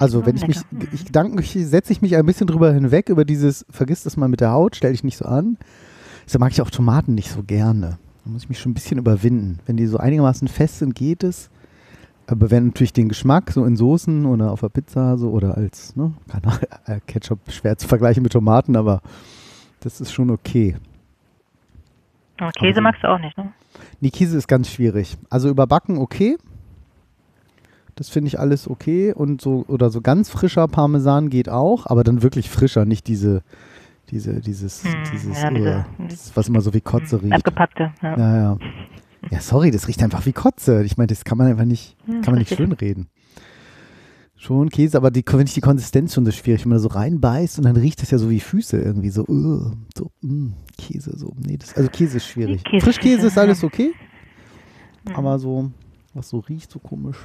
Also wenn ich mich, Lecker. ich gedanklich setze ich mich ein bisschen drüber hinweg, über dieses, vergiss das mal mit der Haut, stell dich nicht so an. Deshalb mag ich auch Tomaten nicht so gerne. Da muss ich mich schon ein bisschen überwinden. Wenn die so einigermaßen fest sind, geht es. Aber wenn natürlich den Geschmack so in Soßen oder auf der Pizza so oder als, ne, keine Ahnung, äh, Ketchup schwer zu vergleichen mit Tomaten, aber das ist schon okay. Aber Käse Also- magst du auch nicht, ne? Nee, Käse ist ganz schwierig. Also überbacken okay. Das finde ich alles okay. Und so, oder so ganz frischer Parmesan geht auch, aber dann wirklich frischer, nicht diese, diese, dieses, Hm, dieses, ja, diese- äh, das, was immer so wie Kotze riecht. Abgepackte. Ja. Ja, ja. Ja, sorry, das riecht einfach wie Kotze. Ich meine, das kann man einfach nicht, kann man nicht richtig. schönreden. Schon Käse, aber die, finde ich die Konsistenz schon so schwierig, wenn man da so reinbeißt und dann riecht das ja so wie Füße irgendwie, so, uh, so, mm, Käse, so. Nee, das, also Käse ist schwierig. Käse- Frischkäse ist alles ja. okay, Mhm. aber so, was so riecht, so komisch.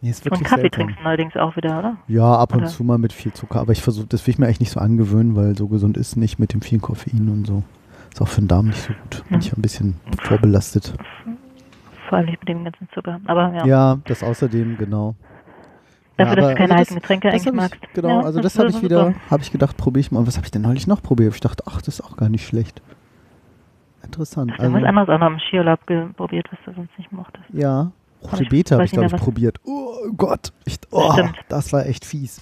Nee, ist Und wirklich Kaffee seltsam. trinkst du allerdings auch wieder, oder? Ja, ab und Oder? zu mal mit viel Zucker, aber ich versuche, das will ich mir eigentlich nicht so angewöhnen, weil so gesund ist nicht mit dem vielen Koffein und so. Ist auch für den Darm nicht so gut. Bin Mhm. ich ein bisschen vorbelastet. Vor allem nicht mit dem ganzen Zucker. Aber ja, Ja, das außerdem, genau. dafür, Ja, dass du keine also heißen Getränke das eigentlich ich, magst. Genau, ja, also das habe ich wieder, habe ich gedacht, probiere ich mal. Und was habe ich denn neulich noch probiert? Ich dachte, ach, das ist auch gar nicht schlecht. Interessant. Du hast Also, anderes auch noch im Skiurlaub probiert, was du sonst nicht mochtest. ja, Rote Beete habe ich, glaube ich, was- probiert. Oh Gott, ich, oh, das war echt fies.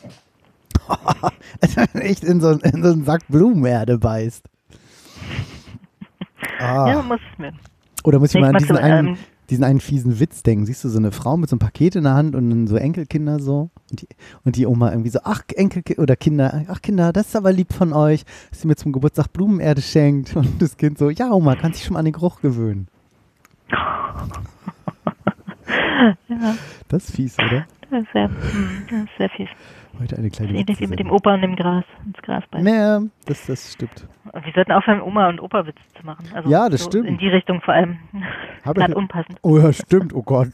Als wenn man echt in so, in so einen Sack Blumenerde beißt. Ah. Ja, muss es mir. Oder muss ich mal an diesen Mal, einen, ähm, diesen einen fiesen Witz denken. Siehst du, so eine Frau mit so einem Paket in der Hand und dann so Enkelkinder so. Und die, und die Oma irgendwie so, ach, Enkelkind oder Kinder, ach Kinder, das ist aber lieb von euch, dass sie mir zum Geburtstag Blumenerde schenkt. Und das Kind so, ja Oma, kannst dich schon mal an den Geruch gewöhnen. Ja, Das ist fies, oder? das ist sehr, hm, das ist sehr fies. Heute eine kleine Ähnlich wie mit dem. Opa und dem Gras, ins Gras beißen. Nee, das, das stimmt. Wir sollten aufhören, Oma und Opa Witze zu machen. Also Ja, das so stimmt. In die Richtung vor allem. Hab Gerade unpassend. Oh ja, stimmt, oh Gott.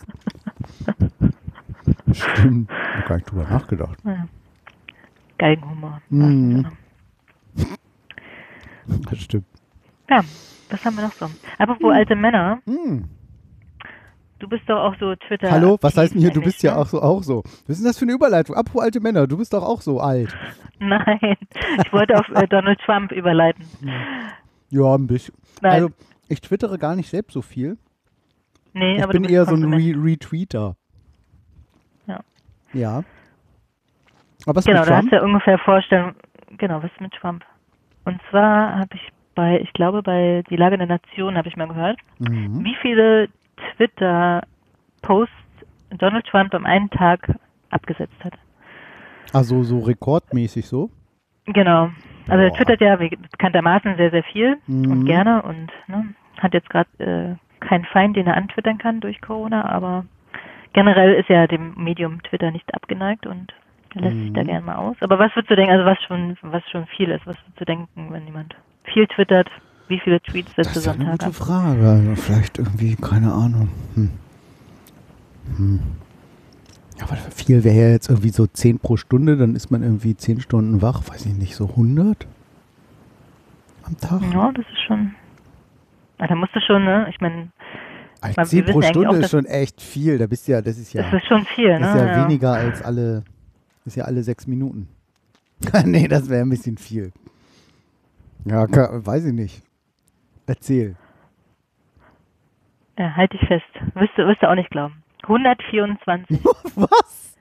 Stimmt. Ich hab gar nicht drüber nachgedacht. Ja. Geigenhumor. Mhm. Ja. Das stimmt. ja, was haben wir noch so? Apropos alte Männer, Hm. Du bist doch auch so Twitter. Hallo, was heißt denn hier, du bist ja ne? auch so, auch so. Was ist denn das für eine Überleitung? Apropos alte Männer, du bist doch auch so alt. Nein, ich wollte auf äh, Donald Trump überleiten. Ja, ein bisschen. Nein. Also, ich twittere gar nicht selbst so viel. Nee, Ich aber bin eher so ein Konsument. Re Retweeter. Ja. Ja. Aber was Genau, mit da hast Trump? du ja ungefähr Vorstellung, genau, was ist mit Trump? Und zwar habe ich bei, ich glaube bei Die Lage der Nation habe ich mal gehört, Mhm. wie viele Twitter-Posts Donald Trump am einen Tag abgesetzt hat. Also so rekordmäßig so. Genau. Also er twittert ja wie- bekanntermaßen sehr, sehr viel Mhm. und gerne und ne, hat jetzt gerade äh, keinen Feind, den er antwittern kann durch Corona, aber generell ist er dem Medium Twitter nicht abgeneigt und lässt sich da Mhm. gerne mal aus. Aber was würdest du denken, also was schon, was schon viel ist, was würdest du denken, wenn jemand viel twittert, wie viele Tweets Das setzt du ist so ja am eine gute? Frage. Also vielleicht irgendwie, keine Ahnung. Hm. Hm. Ja, aber viel wäre ja jetzt irgendwie so 10 pro Stunde, dann ist man irgendwie 10 Stunden wach, weiß ich nicht, so 100 am Tag? Ja, das ist schon. Da musst du schon, ne? Ich meine, Als wir 10 pro Stunde auch, ist schon echt viel. Da bist ja, das ist ja, das ist schon viel, das ne? ist ja, weniger als alle, ist ja alle sechs Minuten. nee, das wäre ein bisschen viel. Ja, ka- weiß ich nicht. Erzähl. Ja, halt dich fest. Wirst du, wirst du auch nicht glauben. 124. Was?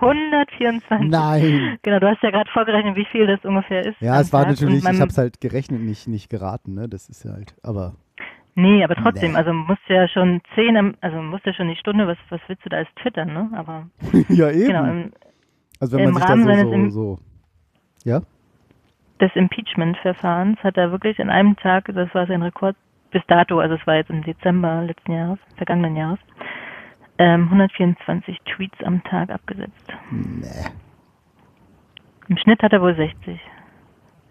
124. Nein. Genau, du hast ja gerade vorgerechnet, wie viel das ungefähr ist. Ja, es war Tag. natürlich, ich habe es halt gerechnet, nicht, nicht geraten, ne? Das ist ja halt, aber Nee, aber trotzdem, Nee. also musst du ja schon 10, am- also musst du ja schon die Stunde, was, was willst du da als twittern, ne? Aber ja eben. genau, im, also wenn man sich Rahmen da so, so, so, ja? Des Impeachment-Verfahrens hat er wirklich in einem Tag, das war sein Rekord bis dato, also es war jetzt im Dezember letzten Jahres, vergangenen Jahres, ähm, 124 Tweets am Tag abgesetzt. Nee. Im Schnitt hat er wohl 60.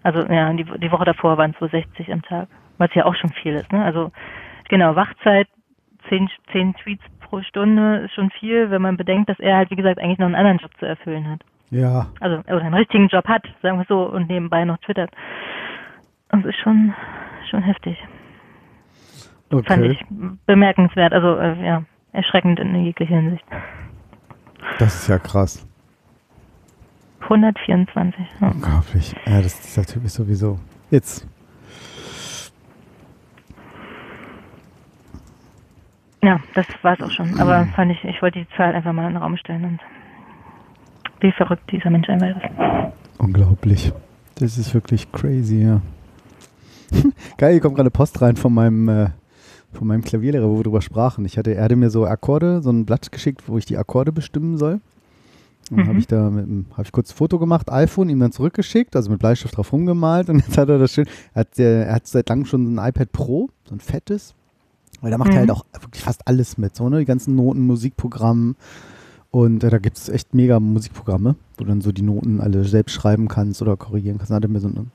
Also ja, die, die Woche davor waren es so 60 am Tag, was ja auch schon viel ist. Ne? Also genau, Wachzeit, 10, 10 Tweets pro Stunde ist schon viel, wenn man bedenkt, dass er halt, wie gesagt, eigentlich noch einen anderen Job zu erfüllen hat. Ja, Also, oder einen richtigen Job hat, sagen wir so, und nebenbei noch twittert. Das ist schon, schon heftig. Fand okay. ich bemerkenswert, also äh, ja, erschreckend in jeglicher Hinsicht. Das ist ja krass. 124. Ja. Unglaublich. Ja, das, dieser Typ ist sowieso. Jetzt. ja, das war es auch schon. Aber fand ich, ich wollte die Zahl einfach mal in den Raum stellen und wie verrückt dieser Mensch einfach ist. Unglaublich. Das ist wirklich crazy, ja. Geil, hier kommt gerade Post rein von meinem, äh, von meinem Klavierlehrer, wo wir drüber sprachen. Ich hatte, er hatte mir so Akkorde, so ein Blatt geschickt, wo ich die Akkorde bestimmen soll. Und dann Mhm. habe ich da mit, dem- ich kurz ein Foto gemacht, iPhone, ihm dann zurückgeschickt, also mit Bleistift drauf rumgemalt und jetzt hat er das schön, er hat, er hat seit langem schon ein iPad Pro, so ein fettes, weil da macht er Mhm. halt auch wirklich fast alles mit, so, ne, die ganzen Noten, Musikprogramm und äh, da gibt es echt mega Musikprogramme, wo du dann so die Noten alle selbst schreiben kannst oder korrigieren kannst. Dann hat er mir so ein,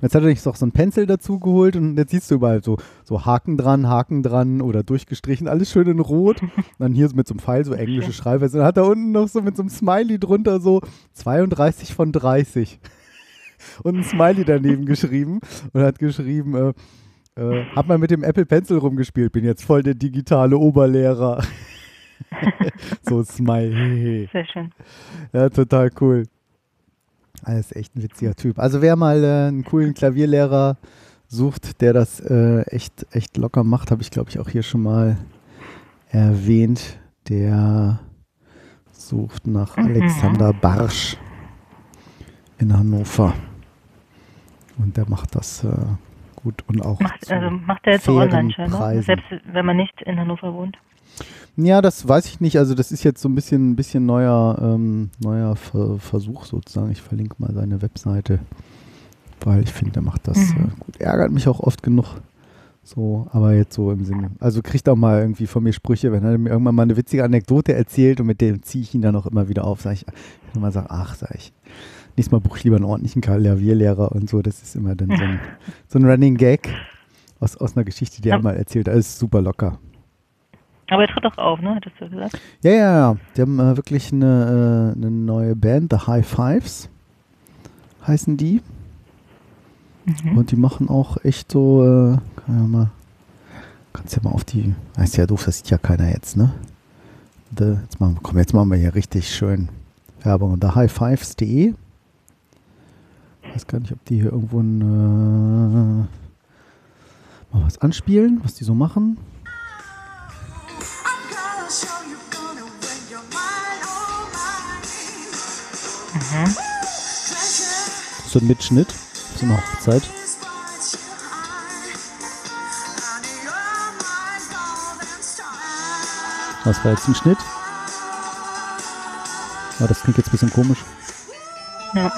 jetzt hat er sich auch so ein Pencil dazu geholt und jetzt siehst du überall so, so Haken dran, Haken dran oder durchgestrichen, alles schön in Rot. Und dann hier mit so einem Pfeil so englische Schreibweise. Dann hat er unten noch so mit so einem Smiley drunter so 32 von 30. Und ein Smiley daneben geschrieben und hat geschrieben, äh, äh, hab mal mit dem Apple Pencil rumgespielt, bin jetzt voll der digitale Oberlehrer. so Smile. Sehr schön. Ja, total cool. Er ist echt ein witziger Typ. Also wer mal äh, einen coolen Klavierlehrer sucht, der das äh, echt, echt locker macht, habe ich glaube ich auch hier schon mal erwähnt. Der sucht nach Mhm. Alexander Barsch in Hannover. Und der macht das äh, gut und auch Macht, also macht er jetzt online Preisen. selbst wenn man nicht in Hannover wohnt. Ja, das weiß ich nicht. Also das ist jetzt so ein bisschen, ein bisschen neuer, ähm, neuer Ver Versuch sozusagen. Ich verlinke mal seine Webseite, weil ich finde, er macht das Mhm. äh, gut. Ärgert mich auch oft genug. So, aber jetzt so im Sinne. Also kriegt auch mal irgendwie von mir Sprüche, wenn er mir irgendwann mal eine witzige Anekdote erzählt und mit dem ziehe ich ihn dann auch immer wieder auf. Sag ich, wenn immer sage, ach, sag ich, nächstes Mal buche ich lieber einen ordentlichen Klavierlehrer und so. Das ist immer dann so ein, so ein Running Gag aus, aus einer Geschichte, die er Ja. mal erzählt. Das ist super locker. Aber er tritt doch auf, ne? Hattest du gesagt? Ja, ja, ja. Die haben äh, wirklich eine, äh, eine neue Band, The High Fives heißen die. Mhm. Und die machen auch echt so, äh, kann ja mal, kannst ja mal auf die, ist ja doof, das sieht ja keiner jetzt, ne? The, jetzt machen, komm, jetzt machen wir hier richtig schön Werbung. TheHighFives.de Ich weiß gar nicht, ob die hier irgendwo ein, äh, mal was anspielen, was die so machen. Mhm. So ein Mitschnitt, so eine Hochzeit. Das war jetzt ein Schnitt. Ja, das klingt jetzt ein bisschen komisch. Ja.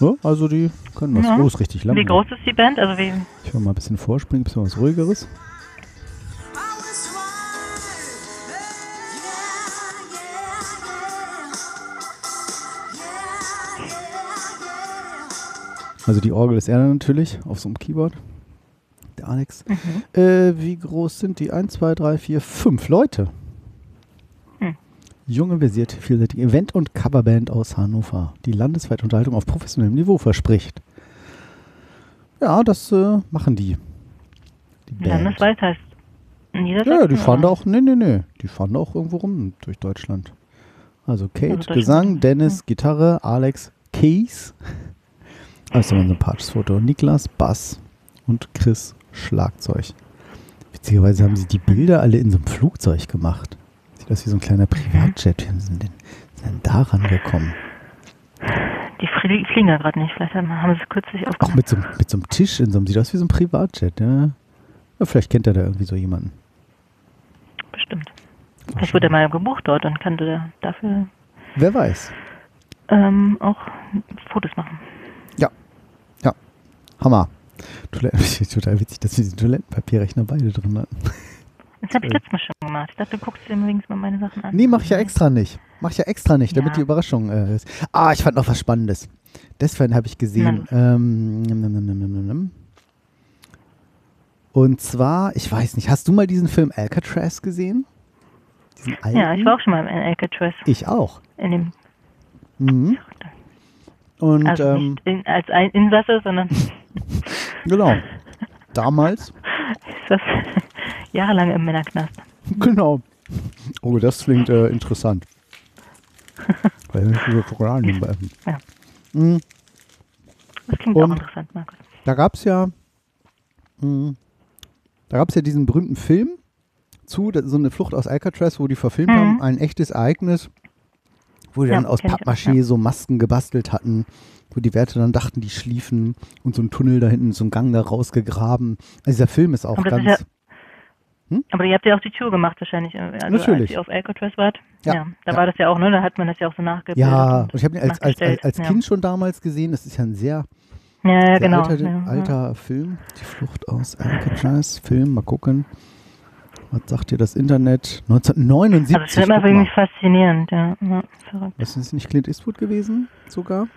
Ja, also die können was. Ja. Oh, ist richtig lang. Wie groß ist die Band? Also wie Ich will mal ein bisschen vorspringen, ein bisschen was ruhigeres. Also die Orgel ist er natürlich auf so einem Keyboard. Der Alex. Mhm. Äh, wie groß sind die? 1, 2, 3, 4, 5 Leute. Hm. Junge, versierte, vielseitige Event- und Coverband aus Hannover, die landesweit Unterhaltung auf professionellem Niveau verspricht. Ja, das äh, machen die. Die Band. landesweit heißt Niedersachsen? Ja, ja, die fahren da auch, nee, nee, nee, die fahren da auch irgendwo rum durch Deutschland. Also Kate, Also Deutschland. Gesang, Dennis, Gitarre, Alex, Keys. Immer ein sympathisches Foto. Niklas, Bass und Chris, Schlagzeug. Witzigerweise haben sie die Bilder alle in so einem Flugzeug gemacht. Sieht aus wie so ein kleiner Privatjet. Wie sind denn, sind denn da rangekommen? Die flie- fliegen ja gerade nicht. Vielleicht haben, sie es kürzlich Auch aufgemacht. mit so, einem- mit so einem Tisch in so einem, sieht aus wie so ein Privatjet, ja. ja vielleicht kennt er da irgendwie so jemanden. Bestimmt. Vielleicht wurde er mal gebucht dort und kann da- dafür Wer weiß. ähm, auch Fotos machen. Hammer. Total witzig, dass wir diesen Toilettenpapierrechner beide drin hatten. Das habe ich letztes Mal schon gemacht. Ich dachte, du guckst dir übrigens mal meine Sachen an. Nee, mach ich ja extra nicht. Mach ich ja extra nicht, damit Ja. die Überraschung äh, ist. Ah, ich fand noch was Spannendes. Deswegen habe ich gesehen. Ähm, und zwar, ich weiß nicht, hast du mal diesen Film Alcatraz gesehen? Diesen alten? Ja, ich war auch schon mal in Alcatraz. Ich auch. In dem, Mhm. Und also ähm, nicht in, als ein Insasse, sondern genau. Damals, ist das jahrelang im Männerknast. genau. Oh, das klingt äh, interessant. Weil ich über Schokolade nebenbei essen. Ja. Mhm. Das klingt Und- auch interessant, Markus. Da gab es ja, mh, da gab es ja diesen berühmten Film zu, so eine Flucht aus Alcatraz, wo die verfilmt Mhm. haben, ein echtes Ereignis, wo die Ja, dann aus Pappmaché ja. so Masken gebastelt hatten, wo die Werte dann dachten, die schliefen und so ein Tunnel da hinten, so ein Gang da rausgegraben. Also dieser Film ist auch Aber ganz, ist Aber ihr habt ja auch die Tour gemacht wahrscheinlich, äh, also Natürlich. als ihr auf Alcatraz wart. Ja, da ja. war das ja auch, ne? Da hat man das ja auch so nachgebildet. ja, und ich habe ihn als, als, als, als ja. Kind schon damals gesehen, das ist ja ein sehr, Ja, ja, genau. alter, ja, ja. alter Film, die Flucht aus Alcatraz, Film, mal gucken. Was sagt dir das Internet? 1979. Also das ist immer irgendwie faszinierend, ja. ja verrückt. Ist nicht Clint Eastwood gewesen, sogar?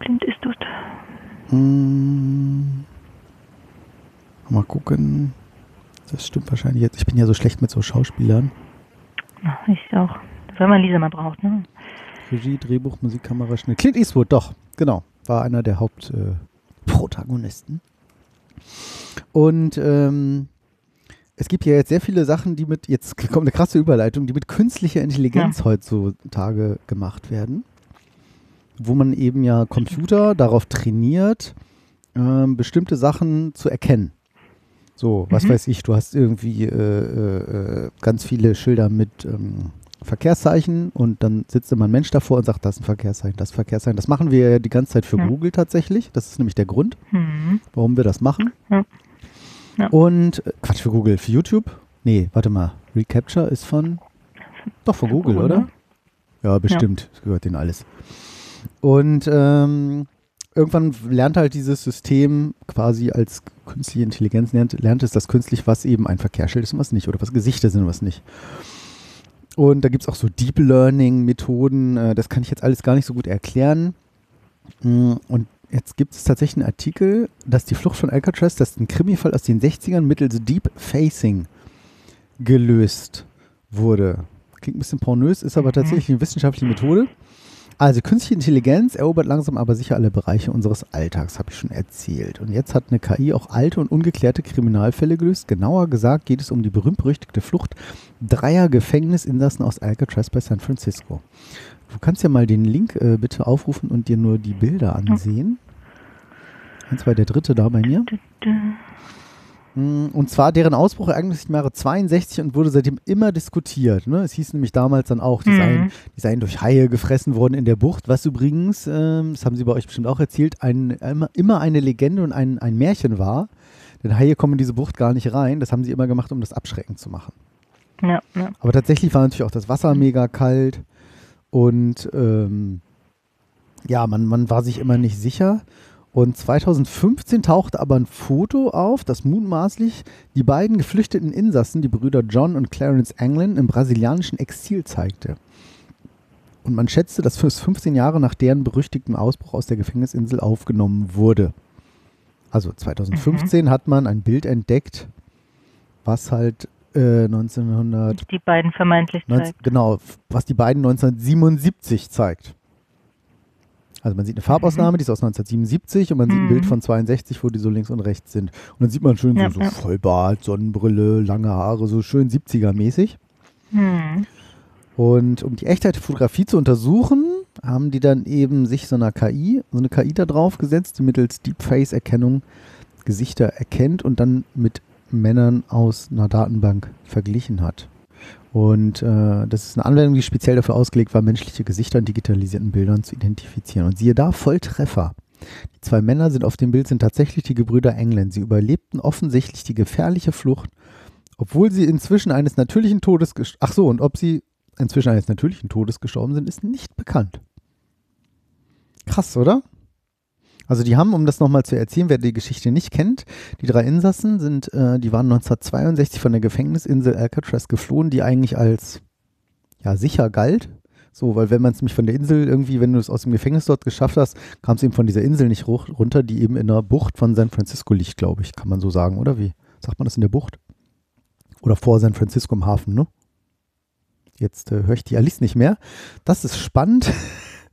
Clint Eastwood. Hm. Mal gucken. Das stimmt wahrscheinlich jetzt. Ich bin ja so schlecht mit so Schauspielern. Ja, ich auch. Wenn man Lisa mal braucht, ne? Regie, Drehbuch, Musik, Kamera, Schnitt. Clint Eastwood, doch, genau. War einer der Hauptprotagonisten. Äh. Und ähm, es gibt ja jetzt sehr viele Sachen, die mit, jetzt kommt eine krasse Überleitung, die mit künstlicher Intelligenz heutzutage gemacht werden. Wo man eben ja Computer darauf trainiert, ähm, bestimmte Sachen zu erkennen. So, was Mhm. weiß ich, du hast irgendwie äh, äh, ganz viele Schilder mit ähm, Verkehrszeichen und dann sitzt immer ein Mensch davor und sagt, das ist ein Verkehrszeichen, das ist ein Verkehrszeichen. Das machen wir ja die ganze Zeit für Ja. Google tatsächlich. Das ist nämlich der Grund, Hm. warum wir das machen. Ja. Ja. Und, äh, Quatsch, für Google, für YouTube? Nee, warte mal, Recapture ist von, doch von Google, Google, oder? ne? Ja, bestimmt, das gehört denen alles. Und ähm, irgendwann lernt halt dieses System quasi als künstliche Intelligenz, lernt, lernt es das künstlich, was eben ein Verkehrsschild ist und was nicht, oder was Gesichter sind und was nicht. Und da gibt es auch so Deep Learning-Methoden, äh, das kann ich jetzt alles gar nicht so gut erklären. Mm, Und jetzt gibt es tatsächlich einen Artikel, dass die Flucht von Alcatraz, das ist ein Krimifall aus den 60ern mittels Deep Facing gelöst wurde. Klingt ein bisschen pornös, ist aber tatsächlich eine wissenschaftliche Methode. Also künstliche Intelligenz erobert langsam aber sicher alle Bereiche unseres Alltags, habe ich schon erzählt. Und jetzt hat eine KI auch alte und ungeklärte Kriminalfälle gelöst. Genauer gesagt geht es um die berühmt-berüchtigte Flucht dreier Gefängnisinsassen aus Alcatraz bei San Francisco. Du kannst ja mal den Link äh, bitte aufrufen und dir nur die Bilder ansehen. Eins war der dritte da bei mir. Mm, Und zwar deren Ausbruch ereignete sich im Jahre 62 und wurde seitdem immer diskutiert. Ne? Es hieß nämlich damals dann auch, die, Mhm. seien, die seien durch Haie gefressen worden in der Bucht, was übrigens, ähm, das haben sie bei euch bestimmt auch erzählt, ein, immer, immer eine Legende und ein, ein Märchen war. Denn Haie kommen in diese Bucht gar nicht rein. Das haben sie immer gemacht, um das abschreckend zu machen. Ja, ja. Aber tatsächlich war natürlich auch das Wasser mega kalt und ähm, ja, man, man war sich immer nicht sicher. Und 2015 tauchte aber ein Foto auf, das mutmaßlich die beiden geflüchteten Insassen, die Brüder John und Clarence Anglin, im brasilianischen Exil zeigte. Und man schätzte, dass es 15 Jahre nach deren berüchtigtem Ausbruch aus der Gefängnisinsel aufgenommen wurde. Also 2015 hat man ein Bild entdeckt, was halt äh, 1900 Die beiden vermeintlich 19, zeigt. genau, was die beiden 1977 zeigt. Also man sieht eine Farbausnahme, die ist aus 1977 und man sieht ein Mhm. Bild von 62, wo die so links und rechts sind. Und dann sieht man schön Ja, so, so ja. Vollbart, Sonnenbrille, lange Haare, so schön 70er-mäßig. Hm. Und um die Echtheit der Fotografie zu untersuchen, haben die dann eben sich so einer KI, so eine KI da drauf gesetzt, die mittels Deep Face Erkennung Gesichter erkennt und dann mit Männern aus einer Datenbank verglichen hat. Und äh, das ist eine Anwendung, die speziell dafür ausgelegt war, menschliche Gesichter in digitalisierten Bildern zu identifizieren. Und siehe da, Volltreffer. Die zwei Männer sind auf dem Bild sind tatsächlich die Gebrüder England. Sie überlebten offensichtlich die gefährliche Flucht, obwohl sie inzwischen eines natürlichen Todes Ach so, und ob sie inzwischen eines natürlichen Todes gestorben sind, ist nicht bekannt. Krass, oder? Also die haben, um das nochmal zu erzählen, wer die Geschichte nicht kennt, die drei Insassen sind, äh, die waren 1962 von der Gefängnisinsel Alcatraz geflohen, die eigentlich als ja sicher galt. So, weil wenn man es nämlich von der Insel irgendwie, wenn du es aus dem Gefängnis dort geschafft hast, kam es eben von dieser Insel nicht runter, die eben in der Bucht von San Francisco liegt, glaube ich, kann man so sagen, oder wie? Sagt man das in der Bucht? Oder vor San Francisco im Hafen, ne? Jetzt äh, höre ich die Alice nicht mehr. Das ist spannend.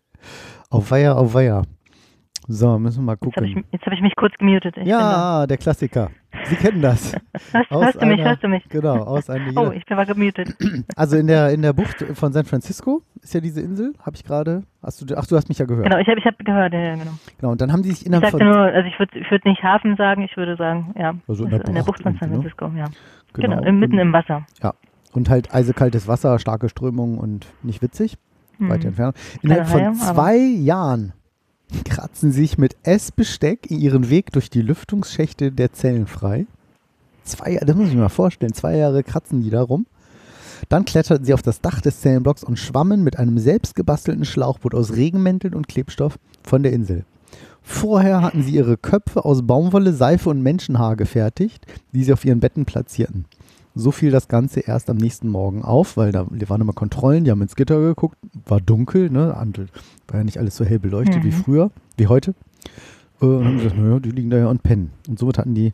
auf Weiher, auf Weiher. So, müssen wir mal Jetzt habe gucken. ich, jetzt hab ich mich kurz gemutet. Ich Ja, der Klassiker. Sie kennen das. Hörst, hörst du mich, einer- hörst du mich? Genau, aus einer Oh, ich bin mal gemutet. Also in der, in der Bucht von San Francisco ist ja diese Insel, habe ich gerade. Hast du, ach, du hast mich ja gehört. Genau, ich habe ich hab gehört, ja, ja, genau. Genau, und dann haben die sich Ich innerhalb sagte von. nur, also ich würde ich würd nicht Hafen sagen, ich würde sagen, ja, Also in also der Bucht von San ne? Francisco, ja. Genau. Genau, mitten im Wasser. und halt eisekaltes Wasser, starke Strömung und nicht witzig. Hm. Weite Entfernung. Innerhalb von zwei Jahren kratzen sich mit Essbesteck ihren Weg durch die Lüftungsschächte der Zellen frei. Zwei, das muss ich mir mal vorstellen. Zwei Jahre kratzen die da rum. Dann kletterten sie auf das Dach des Zellenblocks und schwammen mit einem selbst gebastelten Schlauchboot aus Regenmänteln und Klebstoff von der Insel. Vorher hatten sie ihre Köpfe aus Baumwolle, Seife und Menschenhaar gefertigt, die sie auf ihren Betten platzierten. So fiel das Ganze erst am nächsten Morgen auf, weil da waren immer Kontrollen, die haben ins Gitter geguckt, war dunkel, ne, war ja nicht alles so hell beleuchtet wie Mhm. früher, wie heute. Äh, und haben gesagt, naja, die liegen da ja und pennen. Und somit hatten die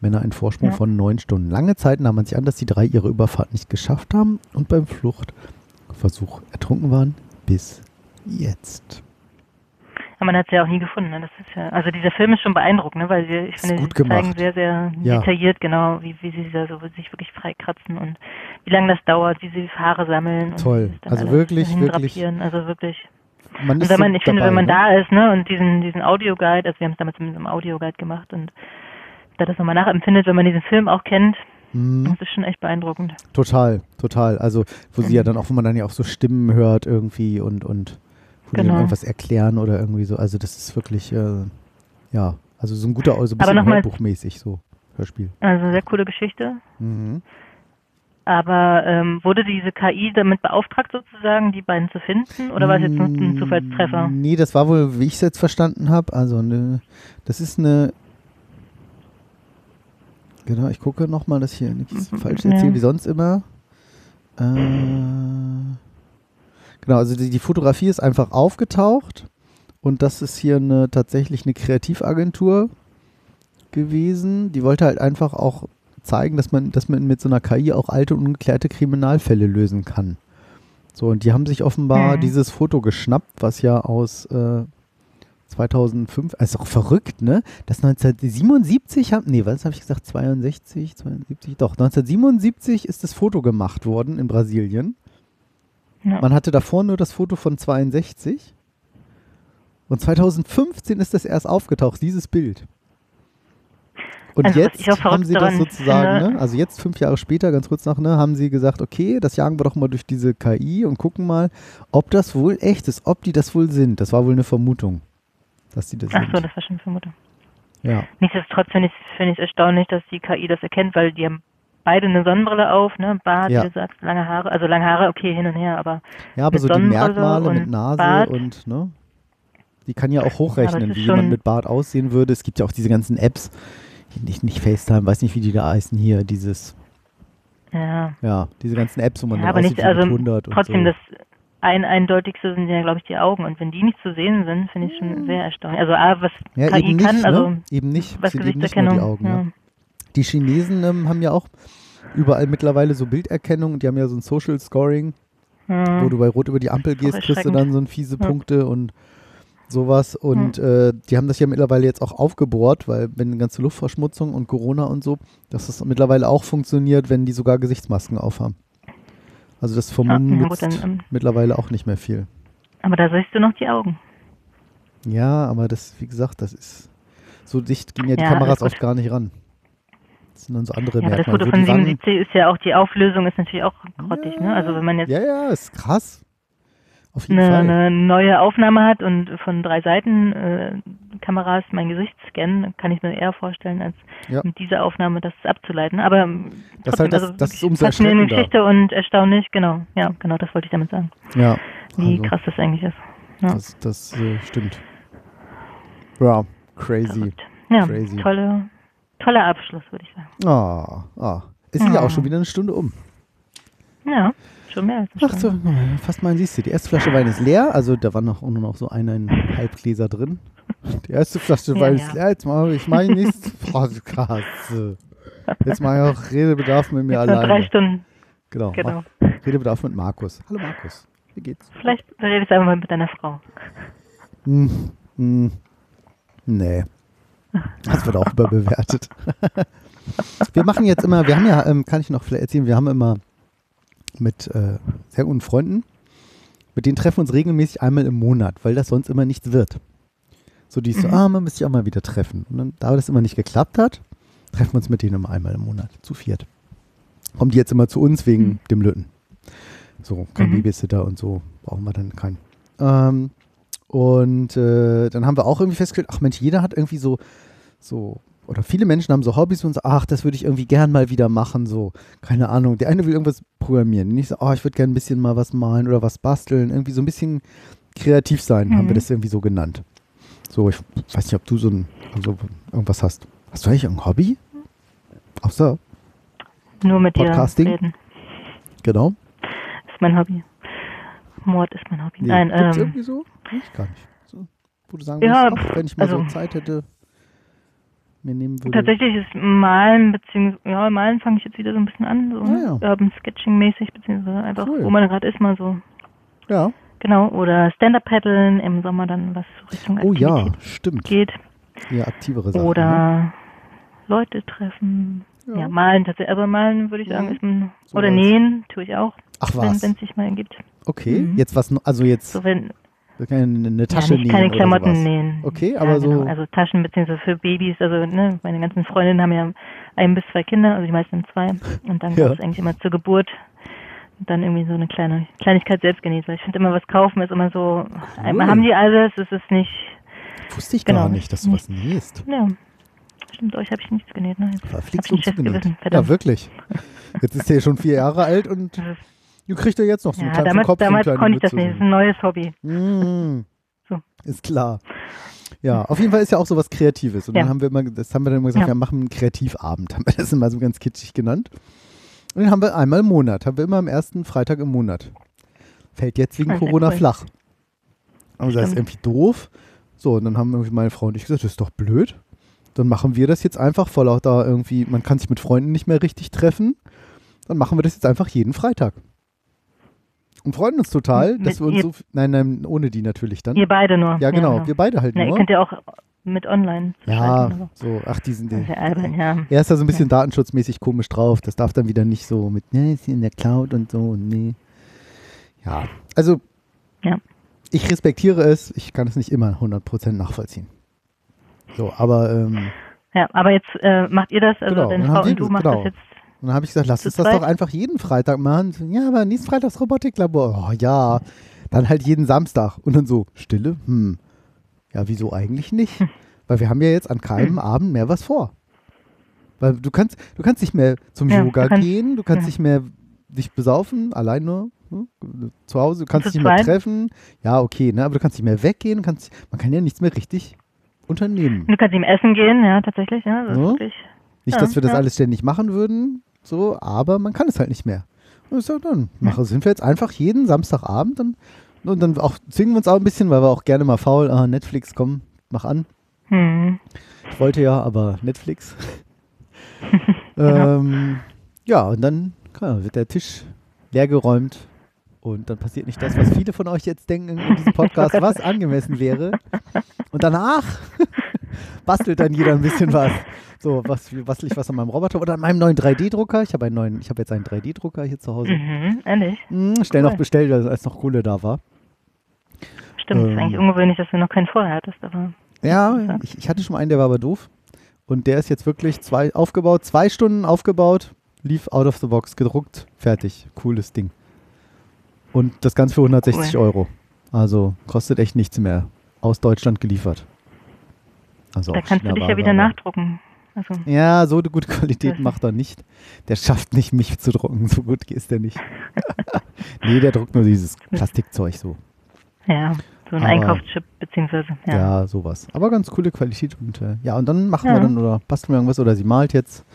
Männer einen Vorsprung Ja. von neun Stunden. Lange Zeit nahm man sich an, dass die drei ihre Überfahrt nicht geschafft haben und beim Fluchtversuch ertrunken waren, bis jetzt. Aber man hat sie ja auch nie gefunden. Ne? Das ist ja, also dieser Film ist schon beeindruckend, ne? weil sie, ich Ist finde, sie zeigen sehr, sehr Ja. detailliert genau, wie, wie sie da so sich wirklich freikratzen und wie lange das dauert, wie sie Haare sammeln. Und Toll. es Also wirklich, hindrapieren. Also wirklich. Man Und wenn man, ich finde, dabei, wenn man ne? da ist, ne, und diesen, diesen Audioguide, also wir haben es damals mit einem Audioguide gemacht und da das nochmal nachempfindet, wenn man diesen Film auch kennt, Mhm. das ist schon echt beeindruckend. Total, total. Also, wo sie ja dann auch, wo man dann ja auch so Stimmen hört irgendwie und, und dann Genau. irgendwas erklären oder irgendwie so. Also, das ist wirklich, äh, ja, also so ein guter, also ein bisschen Hörbuchmäßig so, Hörspiel. Also sehr coole Geschichte. Mhm. Aber ähm, wurde diese KI damit beauftragt, sozusagen, die beiden zu finden? Oder war es jetzt nur ein Zufallstreffer? Mm, Nee, das war wohl, wie ich es jetzt verstanden habe, also ne, das ist eine. Genau, ich gucke nochmal, dass ich hier nichts Mhm, falsch ja. erzähle, wie sonst immer. Äh, genau, also die, die Fotografie ist einfach aufgetaucht und das ist hier eine, tatsächlich eine Kreativagentur gewesen. Die wollte halt einfach auch zeigen, dass man, dass man mit so einer KI auch alte, ungeklärte Kriminalfälle lösen kann. So, und die haben sich offenbar Mhm. dieses Foto geschnappt, was ja aus äh, 2005, also auch verrückt, ne? Das 1977 haben, nee, was habe ich gesagt, 62, 72, doch, 1977 ist das Foto gemacht worden in Brasilien. Ja. Man hatte davor nur das Foto von 62 und 2015 ist das erst aufgetaucht, dieses Bild. Und Also, jetzt haben sie das sozusagen, finde- ne? also jetzt fünf Jahre später, ganz kurz nach, ne, haben sie gesagt, okay, das jagen wir doch mal durch diese KI und gucken mal, ob das wohl echt ist, ob die das wohl sind. Das war wohl eine Vermutung, dass die das Ach sind. so, das war schon Vermutung. ja. Nichtsdestotrotz finde ich es find erstaunlich, dass die KI das erkennt, weil die haben beide eine Sonnenbrille auf, ne? Bart, Ja. wie du sagst, lange Haare, also lange Haare, okay, hin und her, aber ja, aber so die Merkmale mit Nase Bart. und, ne? Die kann ja auch hochrechnen, wie jemand mit Bart aussehen würde. Es gibt ja auch diese ganzen Apps, nicht, nicht FaceTime, weiß nicht, wie die da heißen hier, dieses, ja. ja, diese ganzen Apps, wo man Ja, aber aussieht nicht, wie also mit 100 und trotzdem so. das ein eindeutigste sind ja, glaube ich, die Augen. Und wenn die nicht zu sehen sind, finde ich schon sehr erstaunlich. Also A, was ja, KI eben nicht, kann, also ne? eben nicht, was sind eben nicht nur Gesichtserkennung. die Augen, ja. ja. Die Chinesen ähm, haben ja auch überall mittlerweile so Bilderkennung und die haben ja so ein Social Scoring, Ja. wo du bei Rot über die Ampel gehst, kriegst du dann so ein fiese Ja. Punkte und sowas. Und äh, die haben das ja mittlerweile jetzt auch aufgebohrt, weil wenn die ganze Luftverschmutzung und Corona und so, dass das mittlerweile auch funktioniert, wenn die sogar Gesichtsmasken aufhaben. Also das Vermummen ja, nützt dann, ähm, mittlerweile auch nicht mehr viel. Aber da siehst du noch die Augen. Ja, aber das, wie gesagt, das ist so dicht gehen ja die Ja, Kameras oft gar nicht ran. Das sind so andere Ja, aber das Merkmale. Foto von die Wangen- 77 ist ja auch, die Auflösung ist natürlich auch grottig, ne? Also wenn man jetzt Ja, ja, ist krass. Auf jeden eine, Fall. eine neue Aufnahme hat und von drei Seiten äh, Kameras mein Gesicht scannen, kann ich mir eher vorstellen, als Ja. mit dieser Aufnahme das abzuleiten. Aber Das ist trotzdem, halt das- also das ist umso erschreckender. Geschichte und erstaunlich, genau. Ja, genau, das wollte ich damit sagen. Ja, Wie also, krass das eigentlich ist. Ja. das, das äh, stimmt. Ja, crazy. Ja, Crazy. tolle, toller Abschluss, würde ich sagen. Ah. Es ist ja auch schon wieder eine Stunde um. Ja, schon mehr als eine Ach so, fast mal siehst du. Die erste Flasche Wein ist leer, also da waren noch, nur noch so eineinhalb Gläser drin. Die erste Flasche Wein ja. ist leer. Jetzt mache ich mein nächstes Podcast. Jetzt mache ich auch Redebedarf mit mir alleine. drei Stunden, Genau. genau. Redebedarf mit Markus. Hallo Markus. Wie geht's? Vielleicht redest du einfach mal mit deiner Frau. Hm, hm, nee. Das wird auch überbewertet. wir machen jetzt immer, wir haben ja, ähm, kann ich noch vielleicht erzählen, wir haben immer mit äh, sehr guten Freunden, mit denen treffen wir uns regelmäßig einmal im Monat, weil das sonst immer nichts wird. So die so, ah, man müsste sich auch mal wieder treffen. Und dann, da das immer nicht geklappt hat, treffen wir uns mit denen immer einmal im Monat, zu viert. Kommen die jetzt immer zu uns wegen dem Lütten. So, kein Mhm. Babysitter und so, brauchen wir dann keinen. Ähm, und äh, dann haben wir auch irgendwie festgestellt, ach Mensch, jeder hat irgendwie so, so, oder viele Menschen haben so Hobbys und so, ach, das würde ich irgendwie gern mal wieder machen, so, keine Ahnung. Der eine will irgendwas programmieren, der nächste, oh, ich würde gern ein bisschen mal was malen oder was basteln, irgendwie so ein bisschen kreativ sein, haben wir Mhm. das irgendwie so genannt. So, ich weiß nicht, ob du so ein, also irgendwas hast. Hast du eigentlich ein Hobby? Außer, Nur mit dir Podcasting? reden. genau. Ist mein Hobby. Mord ist mein Hobby. Nee, Nein, ähm, irgendwie so? Ich gar nicht. So, wo du sagen Ja, ach, wenn ich mal so also- Zeit hätte, mir nehmen würde. tatsächlich ist Malen, beziehungsweise, ja, Malen fange ich jetzt wieder so ein bisschen an, so Ah, ja. Urban Sketching-mäßig, beziehungsweise einfach, Cool. wo man gerade ist, mal so, Ja. genau, oder Stand-Up-Paddeln im Sommer dann, was so Richtung Oh ja, stimmt. geht. Eher aktivere Sachen. Oder Ne? Leute treffen. Ja. Ja. malen tatsächlich. Aber malen würde ich sagen, ist man. So oder was. nähen tue ich auch, Ach wenn was. es sich mal ergibt. Okay, Mhm. jetzt was, also jetzt So wenn eine, Tasche ja, nicht nähen keine oder Klamotten sowas. nähen. Okay, ja, aber so- Genau. Also Taschen beziehungsweise für Babys. Also ne, meine ganzen Freundinnen haben ja ein bis zwei Kinder, also die meisten zwei. Und dann Ja. gab es eigentlich immer zur Geburt und dann irgendwie so eine kleine Kleinigkeit selbst genäht. Weil ich finde immer was kaufen ist immer so. Einmal haben die alles, es ist nicht. Wusste ich Genau. gar nicht, dass du was nähst. Ja. Stimmt, euch habe ich nichts genäht. Ne? Verflixt und zugenäht. Ja, wirklich. Jetzt ist er schon vier Jahre alt und du kriegst ja jetzt noch so einen Ja, kleinen damals, Kopf so damals konnte ich das nicht. Das ist ein neues Hobby. so. Mm. So. Ist klar. Ja, auf jeden Fall ist ja auch sowas Kreatives. Und Ja. dann haben wir immer, das haben wir dann immer gesagt, Ja. wir machen einen Kreativabend, haben wir das immer so ganz kitschig genannt. Und den haben wir einmal im Monat, haben wir immer am ersten Freitag im Monat. Fällt jetzt wegen Corona cool. flach. Aber das ist irgendwie doof. So, und dann haben irgendwie meine Frau und ich gesagt, das ist doch blöd. Dann machen wir das jetzt einfach vor lauter irgendwie, man kann sich mit Freunden nicht mehr richtig treffen. Dann machen wir das jetzt einfach jeden Freitag. Und freuen uns total, Mit dass wir uns ihr- so, nein, nein, ohne die natürlich dann. Ihr beide nur. Ja, genau, wir beide halt ihr nur. könnt ja auch mit online. Ja, schalten, so, ach, die sind, ja albern, ja. er ist da so ein bisschen datenschutzmäßig komisch drauf. Das darf dann wieder nicht so mit, ne, ist hier in der Cloud und so, nee. Ja, also, Ja. ich respektiere es, ich kann es nicht immer 100% nachvollziehen. So, aber, ähm, Ja, aber jetzt äh, macht ihr das, also Genau, deine Frau und du machst genau. das jetzt. Und dann habe ich gesagt, lass uns das doch einfach jeden Freitag machen. So, Ja, aber nächsten Freitag das Robotiklabor. Oh, ja, dann halt jeden Samstag. Und dann so, Stille? Hm. Ja, wieso eigentlich nicht? Weil wir haben ja jetzt an keinem Abend mehr was vor. Weil du kannst, du kannst nicht mehr zum Ja, Yoga kannst- gehen, du kannst ja. nicht mehr dich besaufen, allein nur hm, zu Hause, du kannst dich nicht mehr treffen. Ja, okay, ne, aber du kannst nicht mehr weggehen, kannst, man kann ja nichts mehr richtig unternehmen. Du kannst ihm essen gehen, ja, tatsächlich, ja. Ja. ist wirklich, Nicht, dass wir das alles ständig machen würden, so, aber man kann es halt nicht mehr. Und ich sag, dann mache, sind wir jetzt einfach jeden Samstagabend dann, und dann auch zwingen wir uns auch ein bisschen, weil wir auch gerne mal faul, ah, Netflix, komm, mach an. hm. Ich wollte ja, aber Netflix. Genau. ähm, ja, und dann klar, wird der Tisch leergeräumt und dann passiert nicht das, was viele von euch jetzt denken in diesem Podcast, was angemessen wäre. Und danach bastelt dann jeder ein bisschen was. So, was bastel ich was an meinem Roboter oder an meinem neuen 3D-Drucker. Ich habe einen neuen, ich habe jetzt einen 3D-Drucker hier zu Hause. Mhm, ehrlich. Hm, schnell noch Cool. bestellt, als noch Kohle da war. Stimmt, Ähm. ist eigentlich ungewöhnlich, dass du noch keinen vorher hattest, aber Ja, ich, ich hatte schon einen, der war aber doof. Und der ist jetzt wirklich zwei aufgebaut, zwei Stunden aufgebaut, lief out of the box, gedruckt, fertig. Cooles Ding. Und das Ganze für 160 Cool. Euro. Also kostet echt nichts mehr. Aus Deutschland geliefert. Also da kannst du dich ja wieder nachdrucken. Also, Ja, so eine gute Qualität macht er nicht. Der schafft nicht, mich zu drucken. So gut ist der nicht. nee, der druckt nur dieses Plastikzeug so. ja, So ein Einkaufschip, beziehungsweise, Ja. ja. sowas. Aber ganz coole Qualität und äh, ja, und dann machen wir Ja. dann oder basteln wir irgendwas oder sie malt jetzt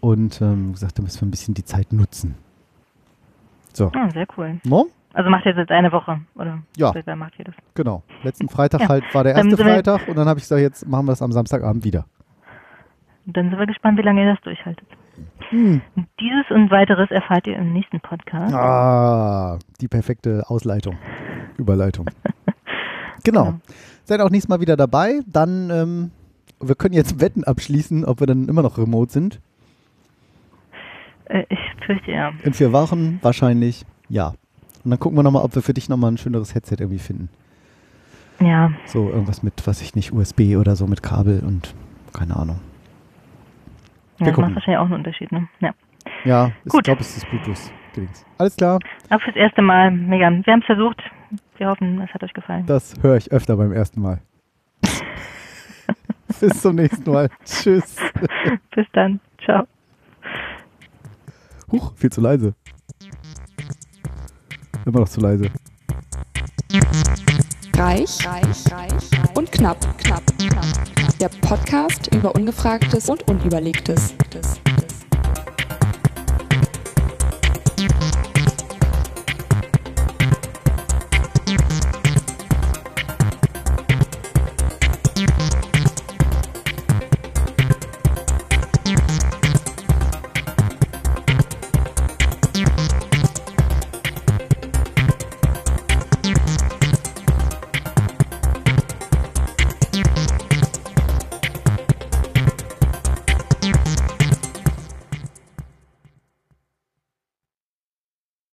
und ähm, gesagt, da müssen wir ein bisschen die Zeit nutzen. So, Ah, sehr cool. no? Also macht ihr das jetzt eine Woche, oder? Ja. Macht ihr das? Genau. Letzten Freitag Ja. halt war der erste Freitag und dann habe ich gesagt, jetzt machen wir es am Samstagabend wieder. Dann sind wir gespannt, wie lange ihr das durchhaltet. Hm. Dieses und weiteres erfahrt ihr im nächsten Podcast. Ah, die perfekte Ausleitung. Überleitung. genau. Genau. Seid auch nächstes Mal wieder dabei. Dann, ähm, wir können jetzt Wetten abschließen, ob wir dann immer noch remote sind. Äh, ich fürchte ja. In vier Wochen wahrscheinlich ja. Und dann gucken wir nochmal, ob wir für dich nochmal ein schöneres Headset irgendwie finden. Ja, So irgendwas mit, was ich nicht, USB oder so mit Kabel und keine Ahnung. Wir ja gucken. macht wahrscheinlich auch einen Unterschied, ne? Ja. Ja, ich Gut. glaube, es ist Bluetooth. Gedings. Alles klar, Aber fürs erste Mal, mega. Wir haben es versucht. Wir hoffen, es hat euch gefallen. das höre ich öfter beim ersten Mal. Bis zum nächsten Mal. Tschüss. Bis dann. Ciao. Huch, viel zu leise. Immer noch zu leise. Reich, reich, reich und knapp, knapp, knapp. Der Podcast über Ungefragtes und Unüberlegtes.